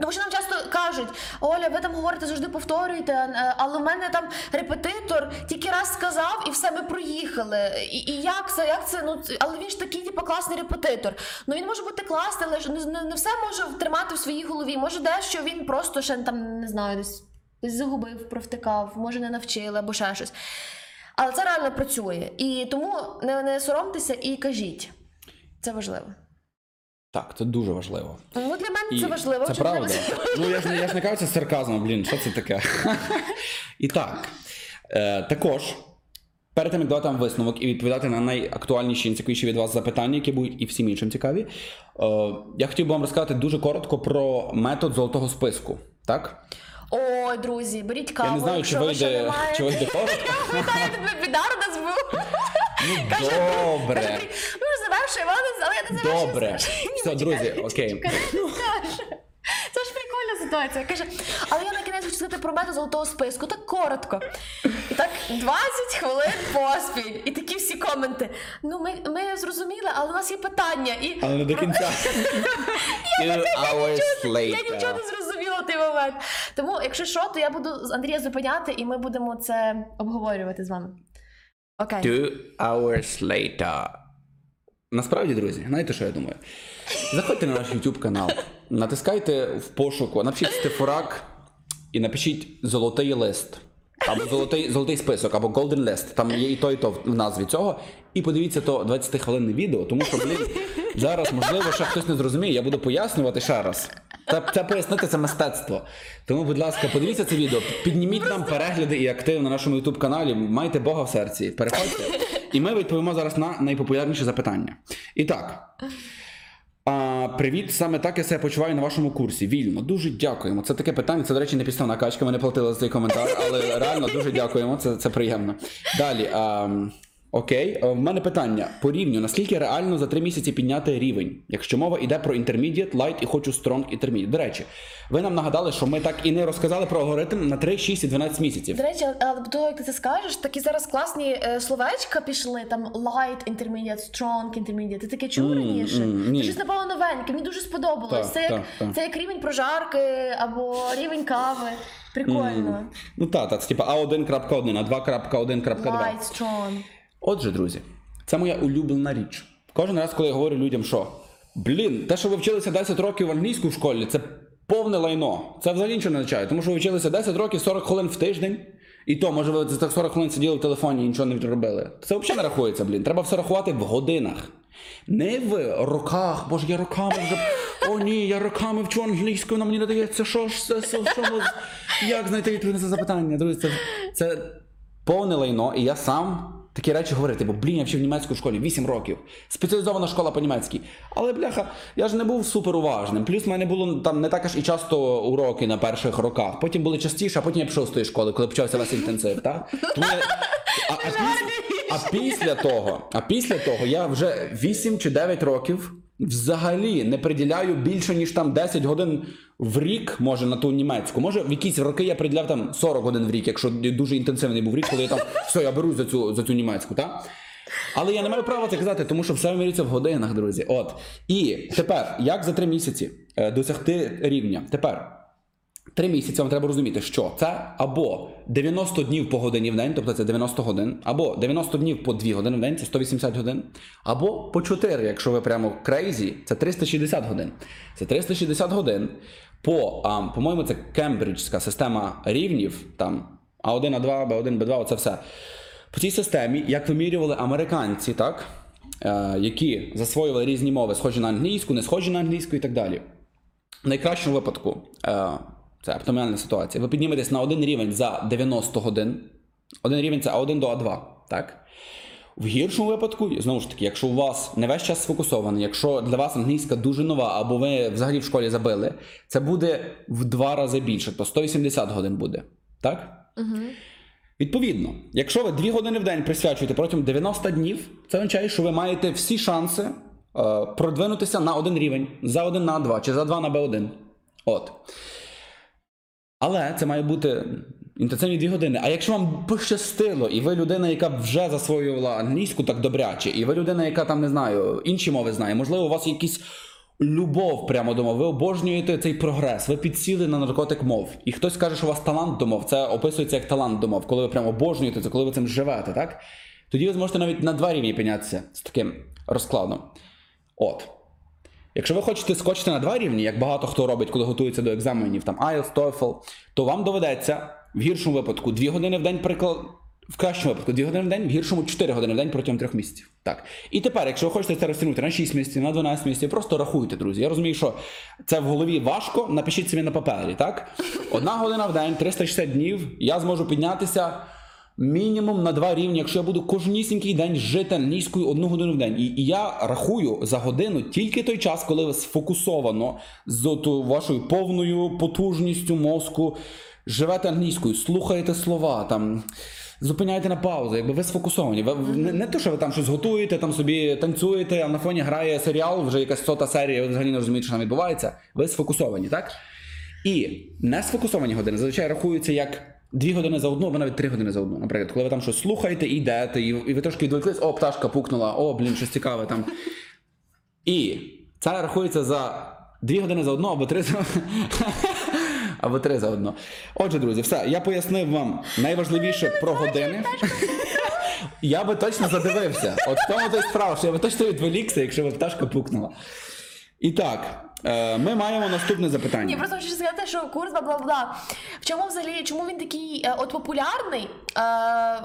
Тому що нам часто кажуть, Оля, ви там говорите, завжди повторюєте, е, але в мене там репетитор тільки раз сказав, і все, ми проїхали. І, і як це? Як це? Ну але він ж такий, типу, класний репетитор. Ну він може бути класний, але ж не, не, не все може тримати в своїй голові. Може, дещо він просто ще там не знаю, десь, десь загубив, провтикав, може не навчили або ще щось. Але це реально працює. І тому не, не соромтеся і кажіть. Це важливо. Так, це дуже важливо. Ну для мене І це важливо. Це правда. Ну я ж, я ж не кажу це сарказмом, блін, що це таке? І так. Е, також, перед тим, як давати вам висновок і відповідати на найактуальніші і цікавіші від вас запитання, які будуть і всім іншим цікаві, е, я хотів би вам розказати дуже коротко про метод золотого списку. Так? Ой, друзі, беріть каву. Я не знаю, чи якщо ви ще не вийде, чи вийде коротко. Тебе бідар нас був. Ну, добре. Ми вже завершуємо, але, але я не завершую. Добре. Все, друзі, окей. Це ж прикольна ситуація. Каже, але я на кінець хочу сказати про метод золотого списку, так коротко. І так 20 хвилин поспіль. І такі всі коменти. Ну, ми, ми зрозуміли, але у нас є питання. І Але не до кінця. Two hours Я later. нічого не зрозуміла в той момент. Тому, якщо що, то я буду з Андрія зупиняти, і ми будемо це обговорювати з вами. Окей. Two hours later. Насправді, друзі, знаєте, що я думаю? Заходьте на наш YouTube канал, натискайте в пошуку, напишіть Стефурак і напишіть золотий лист. Або золотий, золотий список, або Golden List. Там є і то, і то в назві цього. І подивіться то 20-хвилинне відео, тому що, блін, зараз, можливо, ще хтось не зрозуміє, я буду пояснювати ще раз. Це, це пояснити це мистецтво. Тому, будь ласка, подивіться це відео, підніміть нам перегляди і актив на нашому YouTube каналі. Майте Бога в серці. Переходьте. І ми відповімо зараз на найпопулярніші запитання. І так. А, привіт, саме так я себе почуваю на вашому курсі. Вільно, дуже дякуємо. Це таке питання. Це, до речі, не підставна качка. Ми не платили за цей коментар, але реально дуже дякуємо. Це, це приємно. Далі. А, окей, в мене питання по рівню. Наскільки реально за три місяці підняти рівень? Якщо мова йде про intermediate, light і хочу strong intermediate. До речі, ви нам нагадали, що ми так і не розказали про алгоритм на 3, 6 і 12 місяців. До речі, але до того, як ти це скажеш, такі зараз класні е, словечка пішли, там light intermediate, strong intermediate. Ти таке чув раніше? Це щось напевно новеньке, мені дуже сподобалось. Це, як, це як рівень прожарки або рівень кави. Прикольно. Ну так, так, це типа А1.1, а 2.1.2. Light, strong. Отже, друзі, це моя улюблена річ. Кожен раз, коли я говорю людям, що блін, те, що ви вчилися 10 років англійську в школі, це повне лайно. Це взагалі нічого не означає, тому що ви вчилися 10 років 40 хвилин в тиждень. І то, може, ви за тих 40 хвилин сиділи в телефоні і нічого не робили. Це взагалі не рахується, блін. Треба все рахувати в годинах. Не в роках, боже, я роками вже. О, ні, я роками вчу англійську, вона мені не дається. Що ж це? Що, що, як знайти відповідь на це запитання? Друзі, це, це повне лайно, і я сам такі речі говорити, бо блін, я вчив в школі 8 років. Спеціалізована школа по-німецькій. Але бляха, я ж не був супер уважним. Плюс в мене було там не так аж і часто уроки на перших роках. Потім були частіше, а потім я пішов з тої школи, коли почався весь інтенсив. Так? Тому я... а, а, після, а після того, а після того я вже 8 чи 9 років. Взагалі не приділяю більше, ніж там 10 годин в рік, може, на ту німецьку. Може, в якісь роки я приділяв там 40 годин в рік, якщо дуже інтенсивний був рік, коли я там все, я беру за цю, за цю німецьку, так? Але я не маю права це казати, тому що все вимірюється в годинах, друзі. От. І тепер, як за три місяці е, досягти рівня? Тепер. Три місяці вам треба розуміти, що це або 90 днів по годині в день, тобто це 90 годин, або 90 днів по 2 години в день, це 180 годин, або по 4, якщо ви прямо крейзі, це 360 годин. Це 360 годин по, по-моєму, це кембриджська система рівнів, там А1, А2, Б1, Б2, оце все. По цій системі, як вимірювали американці, так, е, які засвоювали різні мови, схожі на англійську, не схожі на англійську і так далі. В найкращому випадку, е, це оптимальна ситуація, ви підніметесь на один рівень за 90 годин. Один рівень це А1 до А2. Так? В гіршому випадку, знову ж таки, якщо у вас не весь час сфокусований, якщо для вас англійська дуже нова, або ви взагалі в школі забили, це буде в два рази більше, то 180 годин буде. Так? Угу. Відповідно, якщо ви 2 години в день присвячуєте протягом 90 днів, це означає, що ви маєте всі шанси е, продвинутися на один рівень, за один на А2 чи за 2 на Б1. От. Але це має бути інтенсивні 2 години. А якщо вам пощастило, і ви людина, яка вже засвоювала англійську так добряче, і ви людина, яка там не знаю, інші мови знає, можливо, у вас якісь любов прямо до мов. Ви обожнюєте цей прогрес. Ви підсіли на наркотик мов. І хтось каже, що у вас талант до мов. Це описується як талант до мов, коли ви прямо обожнюєте це, коли ви цим живете, так? Тоді ви зможете навіть на два рівні піднятися з таким розкладом. От. Якщо ви хочете скочити на два рівні, як багато хто робить, коли готується до екзаменів, там IELTS, TOEFL, то вам доведеться в гіршому випадку 2 години в день приклад. В кращому випадку 2 години в день, в гіршому 4 години в день протягом 3 місяців. Так. І тепер, якщо ви хочете це розтягнути на 6 місяців, на 12 місяців, просто рахуйте, друзі. Я розумію, що це в голові важко, напишіть собі на папері, так? Одна година в день, 360 днів, я зможу піднятися мінімум на два рівні, якщо я буду кожнісінький день жити англійською одну годину в день. І, і я рахую за годину тільки той час, коли ви сфокусовано з вашою повною потужністю мозку живете англійською, слухаєте слова там. Зупиняйте на паузу, якби ви сфокусовані. Ви, не, не то, що ви там щось готуєте, там собі танцюєте, а на фоні грає серіал, вже якась сота серія, ви взагалі не розумієте, що там відбувається. Ви сфокусовані, так? І не сфокусовані години зазвичай рахуються як дві години за одну, або навіть три години за одну. Наприклад, коли ви там щось слухаєте і йдете, і, і ви трошки відвлеклись, о, пташка пукнула, о, блін, щось цікаве там. І це рахується за дві години за одну, або три за або три за одну. Отже, друзі, все, я пояснив вам найважливіше про години. Я би точно задивився. От в тому то й справа, що я би точно відволікся, якщо би пташка пукнула. І так, е, ми маємо наступне запитання. Ні, просто хочу сказати, що курс бла бла бла. В чому взагалі, чому він такий е, от популярний? Е,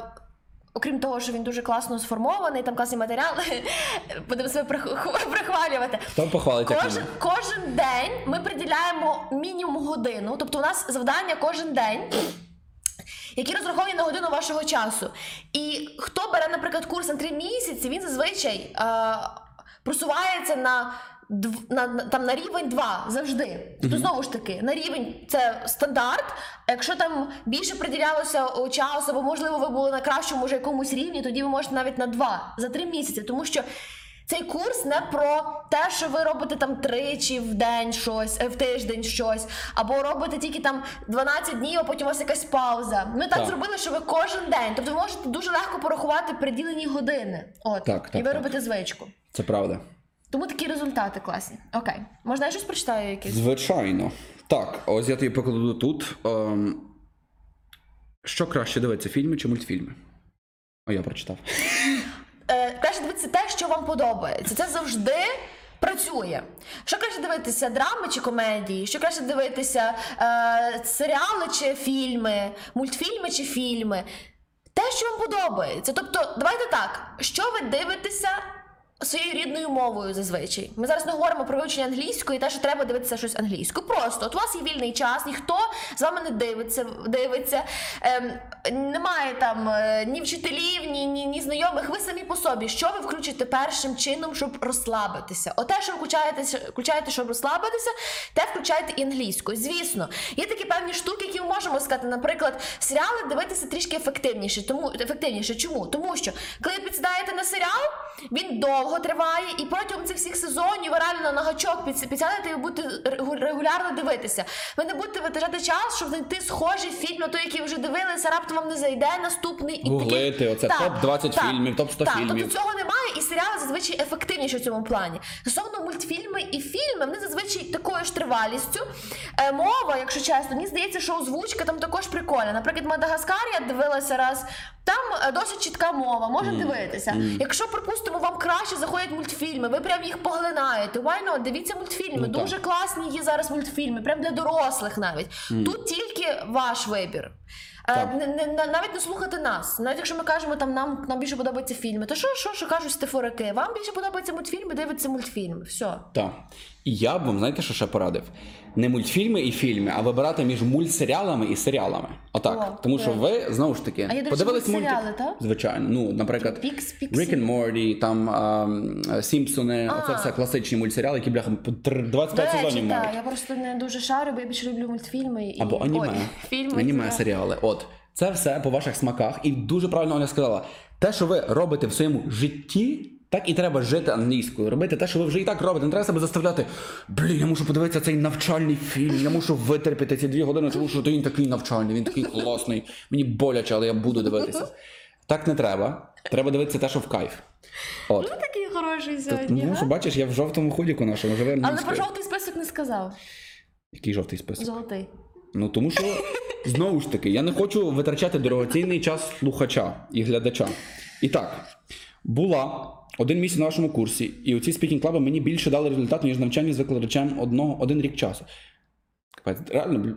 окрім того, що він дуже класно сформований, там класні матеріали, будемо себе прих- прихвалювати. Хто похвалить як Кожен, мене? кожен день ми приділяємо мінімум годину. Тобто у нас завдання кожен день. Які розраховані на годину вашого часу. І хто бере, наприклад, курс на три місяці, він зазвичай е, просувається на, на, на, там, на рівень 2 завжди. Тобто, знову ж таки, на рівень це стандарт. Якщо там більше приділялося о, часу, або можливо ви були на кращому вже якомусь рівні, тоді ви можете навіть на 2 за 3 місяці. Тому що цей курс не про те, що ви робите там тричі в день щось, е, в тиждень щось, або робите тільки там 12 днів, а потім у вас якась пауза. Ми так, Так. зробили, що ви кожен день. Тобто ви можете дуже легко порахувати приділені години. От Так, так, і ви так. робите звичку. Це правда. Тому такі результати класні. Окей. Можна я щось прочитаю якесь? Звичайно. Так, ось я тобі покладу тут. Ем, що краще дивитися, фільми чи мультфільми? О, я прочитав. Е, краще дивитися те, що вам подобається. Це завжди. Працює. Що краще дивитися, драми чи комедії? Що краще дивитися е, серіали чи фільми, мультфільми чи фільми? Те, що вам подобається. Тобто, давайте так, що ви дивитеся своєю рідною мовою зазвичай. Ми зараз не говоримо про вивчення англійської те, що треба дивитися щось англійською. Просто от у вас є вільний час, ніхто з вами не дивиться, дивиться. Ем, немає там е, ні вчителів, ні, ні, ні знайомих. Ви самі по собі. Що ви включите першим чином, щоб розслабитися? Оте, що ви включаєте, включаєте, щоб розслабитися, те включаєте і англійською. Звісно, є такі певні штуки, які ми можемо сказати. Наприклад, серіали дивитися трішки ефективніше. Тому ефективніше. Чому? Тому що коли ви підсідаєте на серіал, він довго триває, і протягом цих всіх сезонів ви реально на гачок підс- підсядете і будете регулярно дивитися. Ви не будете витрачати час, щоб знайти схожий фільм на той, який ви вже дивилися, раптом вам не зайде наступний і Гуглити, оце Так, топ-20 так, фільмів, топ-100 так, фільмів. Тобто цього немає, і серіали зазвичай ефективніші в цьому плані. Стосовно мультфільми і фільми, вони зазвичай такою ж тривалістю. Е, мова, якщо чесно, мені здається, що озвучка там також прикольна. Наприклад, Мадагаскар я дивилася раз. Там е, досить чітка мова, можна дивитися. Якщо, припустимо, вам краще заходять мультфільми, ви прям їх поглинаєте. Why not? Дивіться мультфільми. Ну, так. Дуже класні є зараз мультфільми, прям для дорослих навіть. Тут тільки ваш вибір. Е, Так. не, не- навіть не слухати нас. Навіть якщо ми кажемо, там нам, нам більше подобаються фільми, то що, що, що кажуть стефорики? Вам більше подобаються мультфільми, дивиться мультфільми. Все. Так. І я б вам, знаєте, що ще порадив? Не мультфільми і фільми, а вибирати між мультсеріалами і серіалами. Отак. О, Тому що ви знову ж таки А є, до речі, подивились мультсеріали, мультик. так? Звичайно. Ну, наприклад, Пікс, Піксі. Rick and Morty, там Сімпсони, А. оце все класичні мультсеріали, які бляха по тр- 25 До сезонів речі, мають. так, я просто не дуже шарю, бо я більше люблю мультфільми і Або аніме. Ой, фільми. аніме серіали. От. Це все по ваших смаках. І дуже правильно Оля сказала: те, що ви робите в своєму житті, так і треба жити англійською. Робити те, що ви вже і так робите. Не треба себе заставляти. Блін, я мушу подивитися цей навчальний фільм, я мушу витерпіти ці дві години, тому що він такий навчальний, він такий класний. Мені боляче, але я буду дивитися. Так не треба. Треба дивитися те, що в кайф. От. Ну такий хороший Тут, ну, що бачиш, я в жовтому худіку нашому живе Але про жовтий список не сказав. Який жовтий список? Золотий. Ну тому що знову ж таки, я не хочу витрачати дорогоцінний час слухача і глядача. І так, була один місяць на вашому курсі, і оці speaking club и мені більше дали результату, ніж навчання з викладачем одного один рік часу. Реально,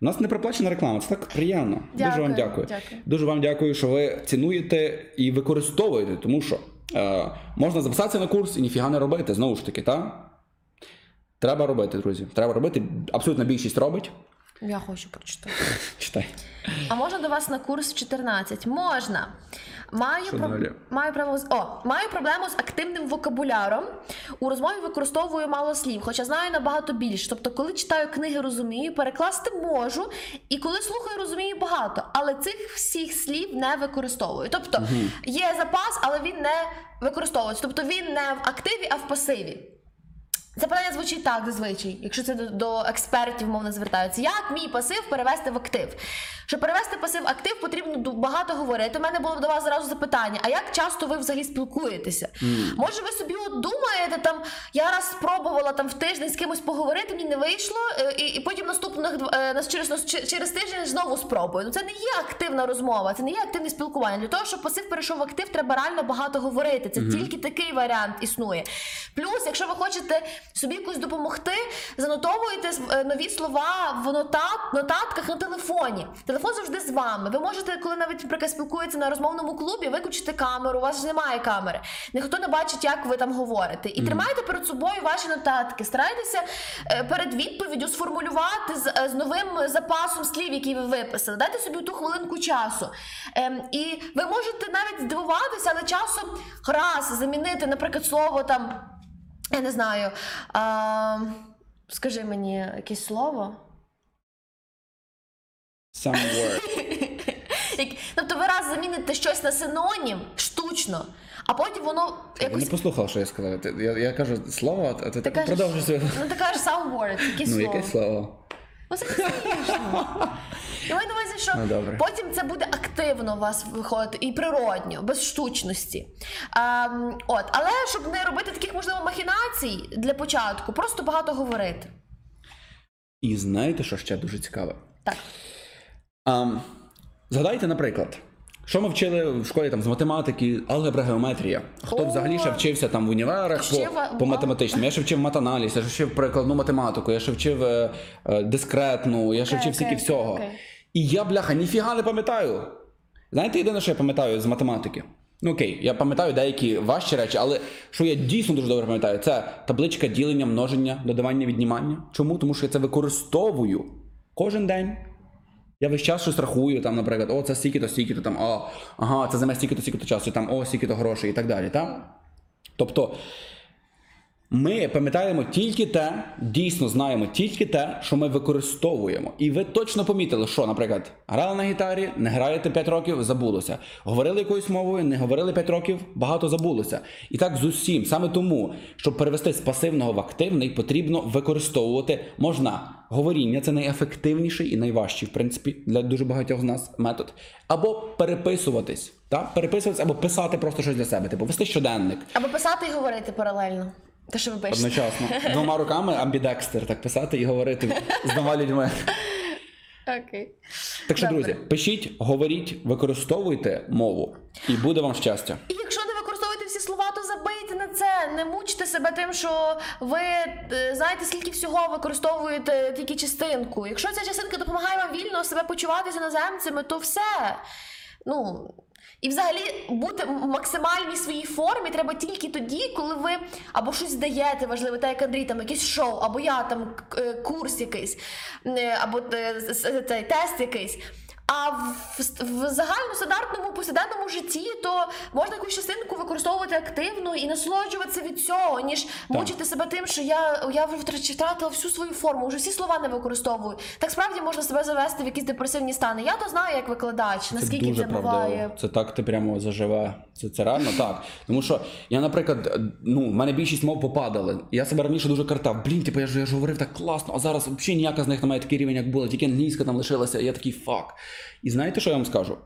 у нас не проплачена реклама, це так приємно. Дуже вам дякую. дякую. Дуже вам дякую, що ви цінуєте і використовуєте, тому що е, можна записатися на курс і ніфіга не робити, знову ж таки, так? Треба робити, друзі. Треба робити. Абсолютно більшість робить. Я хочу прочитати. Читай. А можна до вас на курс в 14? Можна. Маю, Що про- далі? маю, з... О, маю проблему з активним вокабуляром. У розмові використовую мало слів, хоча знаю набагато більше. Тобто, коли читаю книги, розумію, перекласти можу, і коли слухаю, розумію багато. Але цих всіх слів не використовую. Тобто є запас, але він не використовується. Тобто він не в активі, а в пасиві. Це питання звучить так зазвичай, якщо це до, до експертів мовно звертаються. Як мій пасив перевести в актив? Щоб перевести пасив в актив, потрібно багато говорити. У мене було до вас зразу запитання: а як часто ви взагалі спілкуєтеся? Може, ви собі от думаєте, там я раз спробувала там в тиждень з кимось поговорити, мені не вийшло, е, і, і потім наступних е, через, через тиждень знову спробую. Ну це не є активна розмова, це не є активне спілкування. Для того, щоб пасив перейшов в актив, треба реально багато говорити. Це тільки такий варіант існує. Плюс, якщо ви хочете собі якось допомогти, занотовуєте е, нові слова в нотат, нотатках на телефоні. Телефон завжди з вами. Ви можете, коли навіть наприклад, спілкуєтеся на розмовному клубі, виключити камеру. У вас ж немає камери. Ніхто не бачить, як ви там говорите. І тримайте перед собою ваші нотатки. Старайтеся е, перед відповіддю сформулювати з, е, з новим запасом слів, які ви виписали. Дайте собі ту хвилинку часу. Ем, і ви можете навіть здивуватися, але часом раз замінити, наприклад, слово там. Я не знаю. А, скажи мені якесь слово. Some word. Тобто ви раз заміните щось на синонім штучно, а потім воно Я не послухав, що я сказав. Я, я кажу слово, а ти так продовжуєш. Ну ти кажеш some word, якесь Ну, слово. яке слово? Ну це смішно. Я маю на увазі, що Ну, добре. потім це буде активно у вас виходити і природньо, без штучності. А, от, але щоб не робити таких можливо махінацій для початку, просто багато говорити. І знаєте, що ще дуже цікаве? Так. А, згадайте, наприклад, що ми вчили в школі там, з математики, алгебра, геометрія. Хто О! взагалі ще вчився там в універах Вчив, по, а- по математичному? Я ще вчив матаналіз, я ще вчив прикладну математику, я ще вчив е, е, дискретну, я ще Окей, вчив стільки окей, всього. окей. І я, бляха, ніфіга не пам'ятаю. Знаєте, єдине, що я пам'ятаю з математики? Ну окей, я пам'ятаю деякі важчі речі, але що я дійсно дуже добре пам'ятаю, це табличка ділення, множення, додавання, віднімання. Чому? Тому що я це використовую кожен день. Я весь час щось рахую, там, наприклад, о, це стільки-то, стільки-то, там, о, ага, це займе стільки-то, стільки-то часу, там, о, стільки-то грошей і так далі. Так? Тобто ми пам'ятаємо тільки те, дійсно знаємо тільки те, що ми використовуємо. І ви точно помітили, що, наприклад, грали на гітарі, не граєте 5 років, забулося. Говорили якоюсь мовою, не говорили 5 років, багато забулося. І так з усім. Саме тому, щоб перевести з пасивного в активний, потрібно використовувати можна. Говоріння це найефективніший і найважчий, в принципі, для дуже багатьох з нас метод. Або переписуватись, так? переписуватись, або писати просто щось для себе, типу вести щоденник. Або писати і говорити паралельно. Те, що ви пишете. Одночасно. Двома руками амбідекстер, так писати і говорити з двома людьми. Окей. Так що, Добре. друзі, пишіть, говоріть, використовуйте мову, і буде вам щастя. І якщо слова, то забийте на це. Не мучте себе тим, що ви е, знаєте, скільки всього використовуєте тільки частинку. Якщо ця частинка допомагає вам вільно себе почуватися іноземцями, то все. Ну. І взагалі бути в максимальній своїй формі треба тільки тоді, коли ви або щось здаєте важливе, так як Андрій, там якесь шоу, або я там е, курс якийсь, е, або тест якийсь. А в, в загальностандартному повсякденному житті то можна якусь частинку використовувати активно і насолоджуватися від цього, ніж мучити себе тим, що я, я втратила всю свою форму, вже всі слова не використовую. Так справді можна себе завести в якісь депресивні стани. Я то знаю як викладач, наскільки дуже це буває. Це так ти прямо заживе. Це, це реально так. Тому що я, наприклад, ну, в мене більшість мов попадали. Я себе раніше дуже картав. Блін, типу, я ж, я ж говорив так класно, а зараз взагалі ніяка з них не має такий рівень, як була, тільки англійська там лишилася, і я такий фак. І знаєте, що я вам скажу?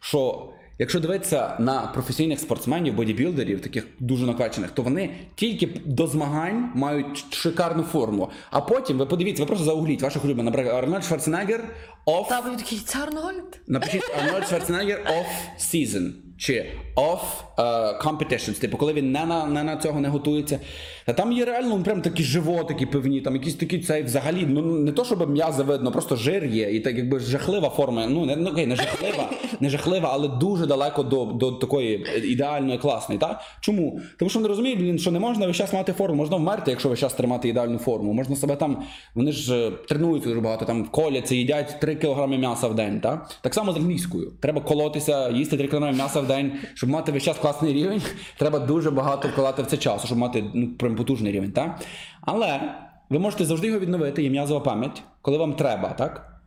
Що Якщо дивитися на професійних спортсменів, бодібілдерів, таких дуже накачаних, то вони тільки до змагань мають шикарну форму. А потім ви подивіться, ви просто загугліть ваших улюблених, наприклад, Арнольд Шварценеггер off Та він такий це Арнольд. Напишіть Арнольд Шварценеггер off season чи off uh, competitions, типу, коли він не на, не на цього не готується. Та там є реально ну, прям такі животики певні, там якісь такі цей взагалі, ну не то, щоб м'язи видно, просто жир є, і так якби жахлива форма. Ну не, ну, окей, не жахлива, не жахлива, але дуже далеко до, до такої ідеальної, класної. Та? Чому? Тому що вони розуміють, блін, що не можна весь час мати форму, можна вмерти, якщо весь час тримати ідеальну форму. Можна себе там, вони ж е, тренуються дуже багато, там коляться, їдять 3 кг м'яса в день. Та? Так само з англійською. Треба колотися, їсти 3 кг м'яса в день, щоб мати весь час класний рівень. Треба дуже багато вкладати в це часу, щоб мати ну, прям потужний рівень. Та? Але ви можете завжди його відновити, є м'язова пам'ять, коли вам треба, так?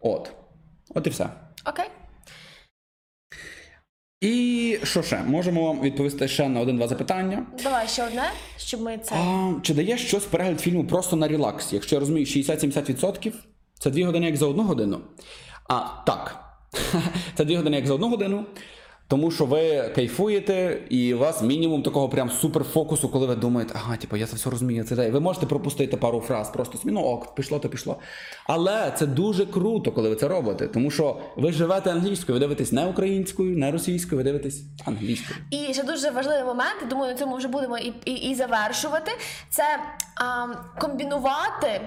От. От і все. Окей. І що ще? Можемо вам відповісти ще на один-два запитання. Давай ще одне, щоб ми це. А, чи дає щось перегляд фільму просто на релакс? Якщо я розумію, 60-70% це 2 години як за одну годину. А так, це 2 години як за одну годину. Тому що ви кайфуєте, і у вас мінімум такого прям суперфокусу, коли ви думаєте, ага, типу, я це все розумію, це те». Ви можете пропустити пару фраз, просто собі, ну ок, пішло, то пішло. Але це дуже круто, коли ви це робите, тому що ви живете англійською, ви дивитесь не українською, не російською, ви дивитесь англійською. І ще дуже важливий момент, думаю, на цьому вже будемо і, і, і завершувати. Це а, комбінувати е,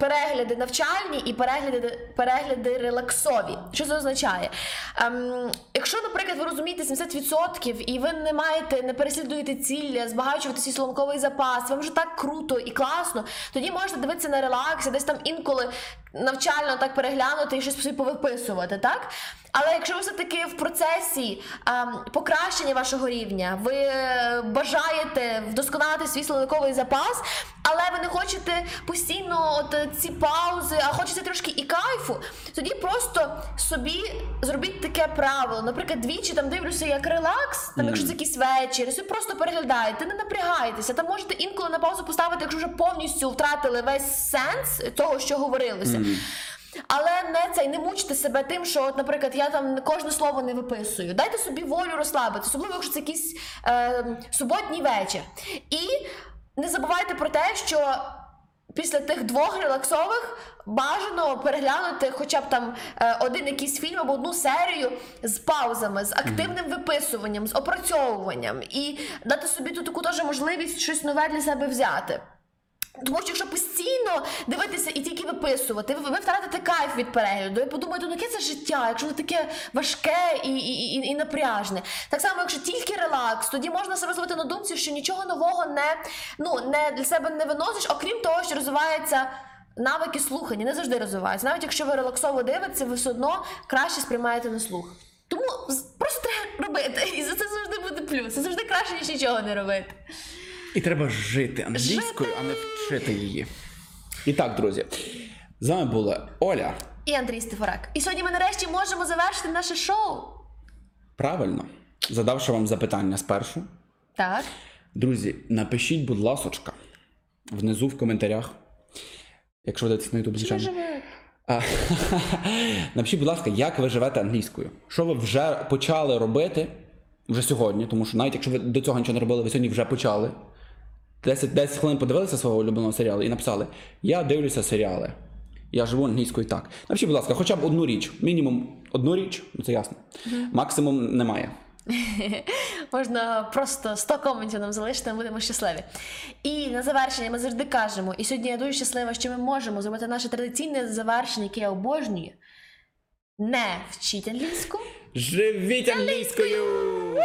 перегляди навчальні і перегляди, перегляди релаксові. Що це означає? Ем, якщо, наприклад, ви розумієте 70% і ви не маєте, не переслідуєте ціль, збагачувати свій словниковий запас, вам вже так круто і класно, тоді можете дивитися на релаксі, десь там інколи навчально так переглянути і щось собі повиписувати, так? Але якщо ви все-таки в процесі ем, покращення вашого рівня, ви бажаєте вдосконалити свій словниковий запас, але ви не хочете постійно от е, ці паузи, а хочете трошки і кайфу, тоді просто собі зробіть таке правило. Наприклад, двічі там дивлюся як релакс, там якщо це якийсь вечір, собі просто переглядаєте, не напрягайтеся. Там можете інколи на паузу поставити, якщо вже повністю втратили весь сенс того, що говорилося. Але не цей не мучте себе тим, що, от, наприклад, я там кожне слово не виписую. Дайте собі волю розслабитися, особливо якщо це якийсь е, суботній вечір. І не забувайте про те, що. Після тих двох релаксових бажано переглянути хоча б там е, один якийсь фільм або одну серію з паузами, з активним виписуванням, з опрацьовуванням і дати собі тут таку теж можливість щось нове для себе взяти. Тому що якщо постійно дивитися і тільки виписувати, ви, ви втратите кайф від перегляду. І подумаєте, ну яке це життя, якщо воно таке важке і, і, і, і напряжне. Так само, якщо тільки релакс, тоді можна себе зловити на думці, що нічого нового не, ну, не для себе не виносиш, окрім того, що розвивається. Навики слухання не завжди розвиваються. Навіть якщо ви релаксово дивитеся, ви все одно краще сприймаєте на слух. Тому просто треба робити. І за це завжди буде плюс. Це завжди краще, ніж нічого не робити. І треба жити англійською, а не вчити її. І так, друзі, з вами була Оля. І Андрій Стефорак. І сьогодні ми нарешті можемо завершити наше шоу. Правильно, задавши вам запитання спершу. Так. Друзі, напишіть, будь ласочка, внизу в коментарях. Якщо ви дивитесь на YouTube, звичайно. Напишіть, будь ласка, як ви живете англійською? Що ви вже почали робити вже сьогодні, тому що навіть якщо ви до цього нічого не робили, ви сьогодні вже почали. 10, 10 хвилин подивилися свого улюбленого серіалу і написали: Я дивлюся серіали. Я живу англійською так. Напишіть, будь ласка, хоча б одну річ. Мінімум одну річ, ну це ясно. Максимум немає. Можна просто 100 коментів нам залишити, ми будемо щасливі. І на завершення ми завжди кажемо, і сьогодні я дуже щаслива, що ми можемо зробити наше традиційне завершення, яке я обожнюю. Не вчіть англійську. Живіть англійською!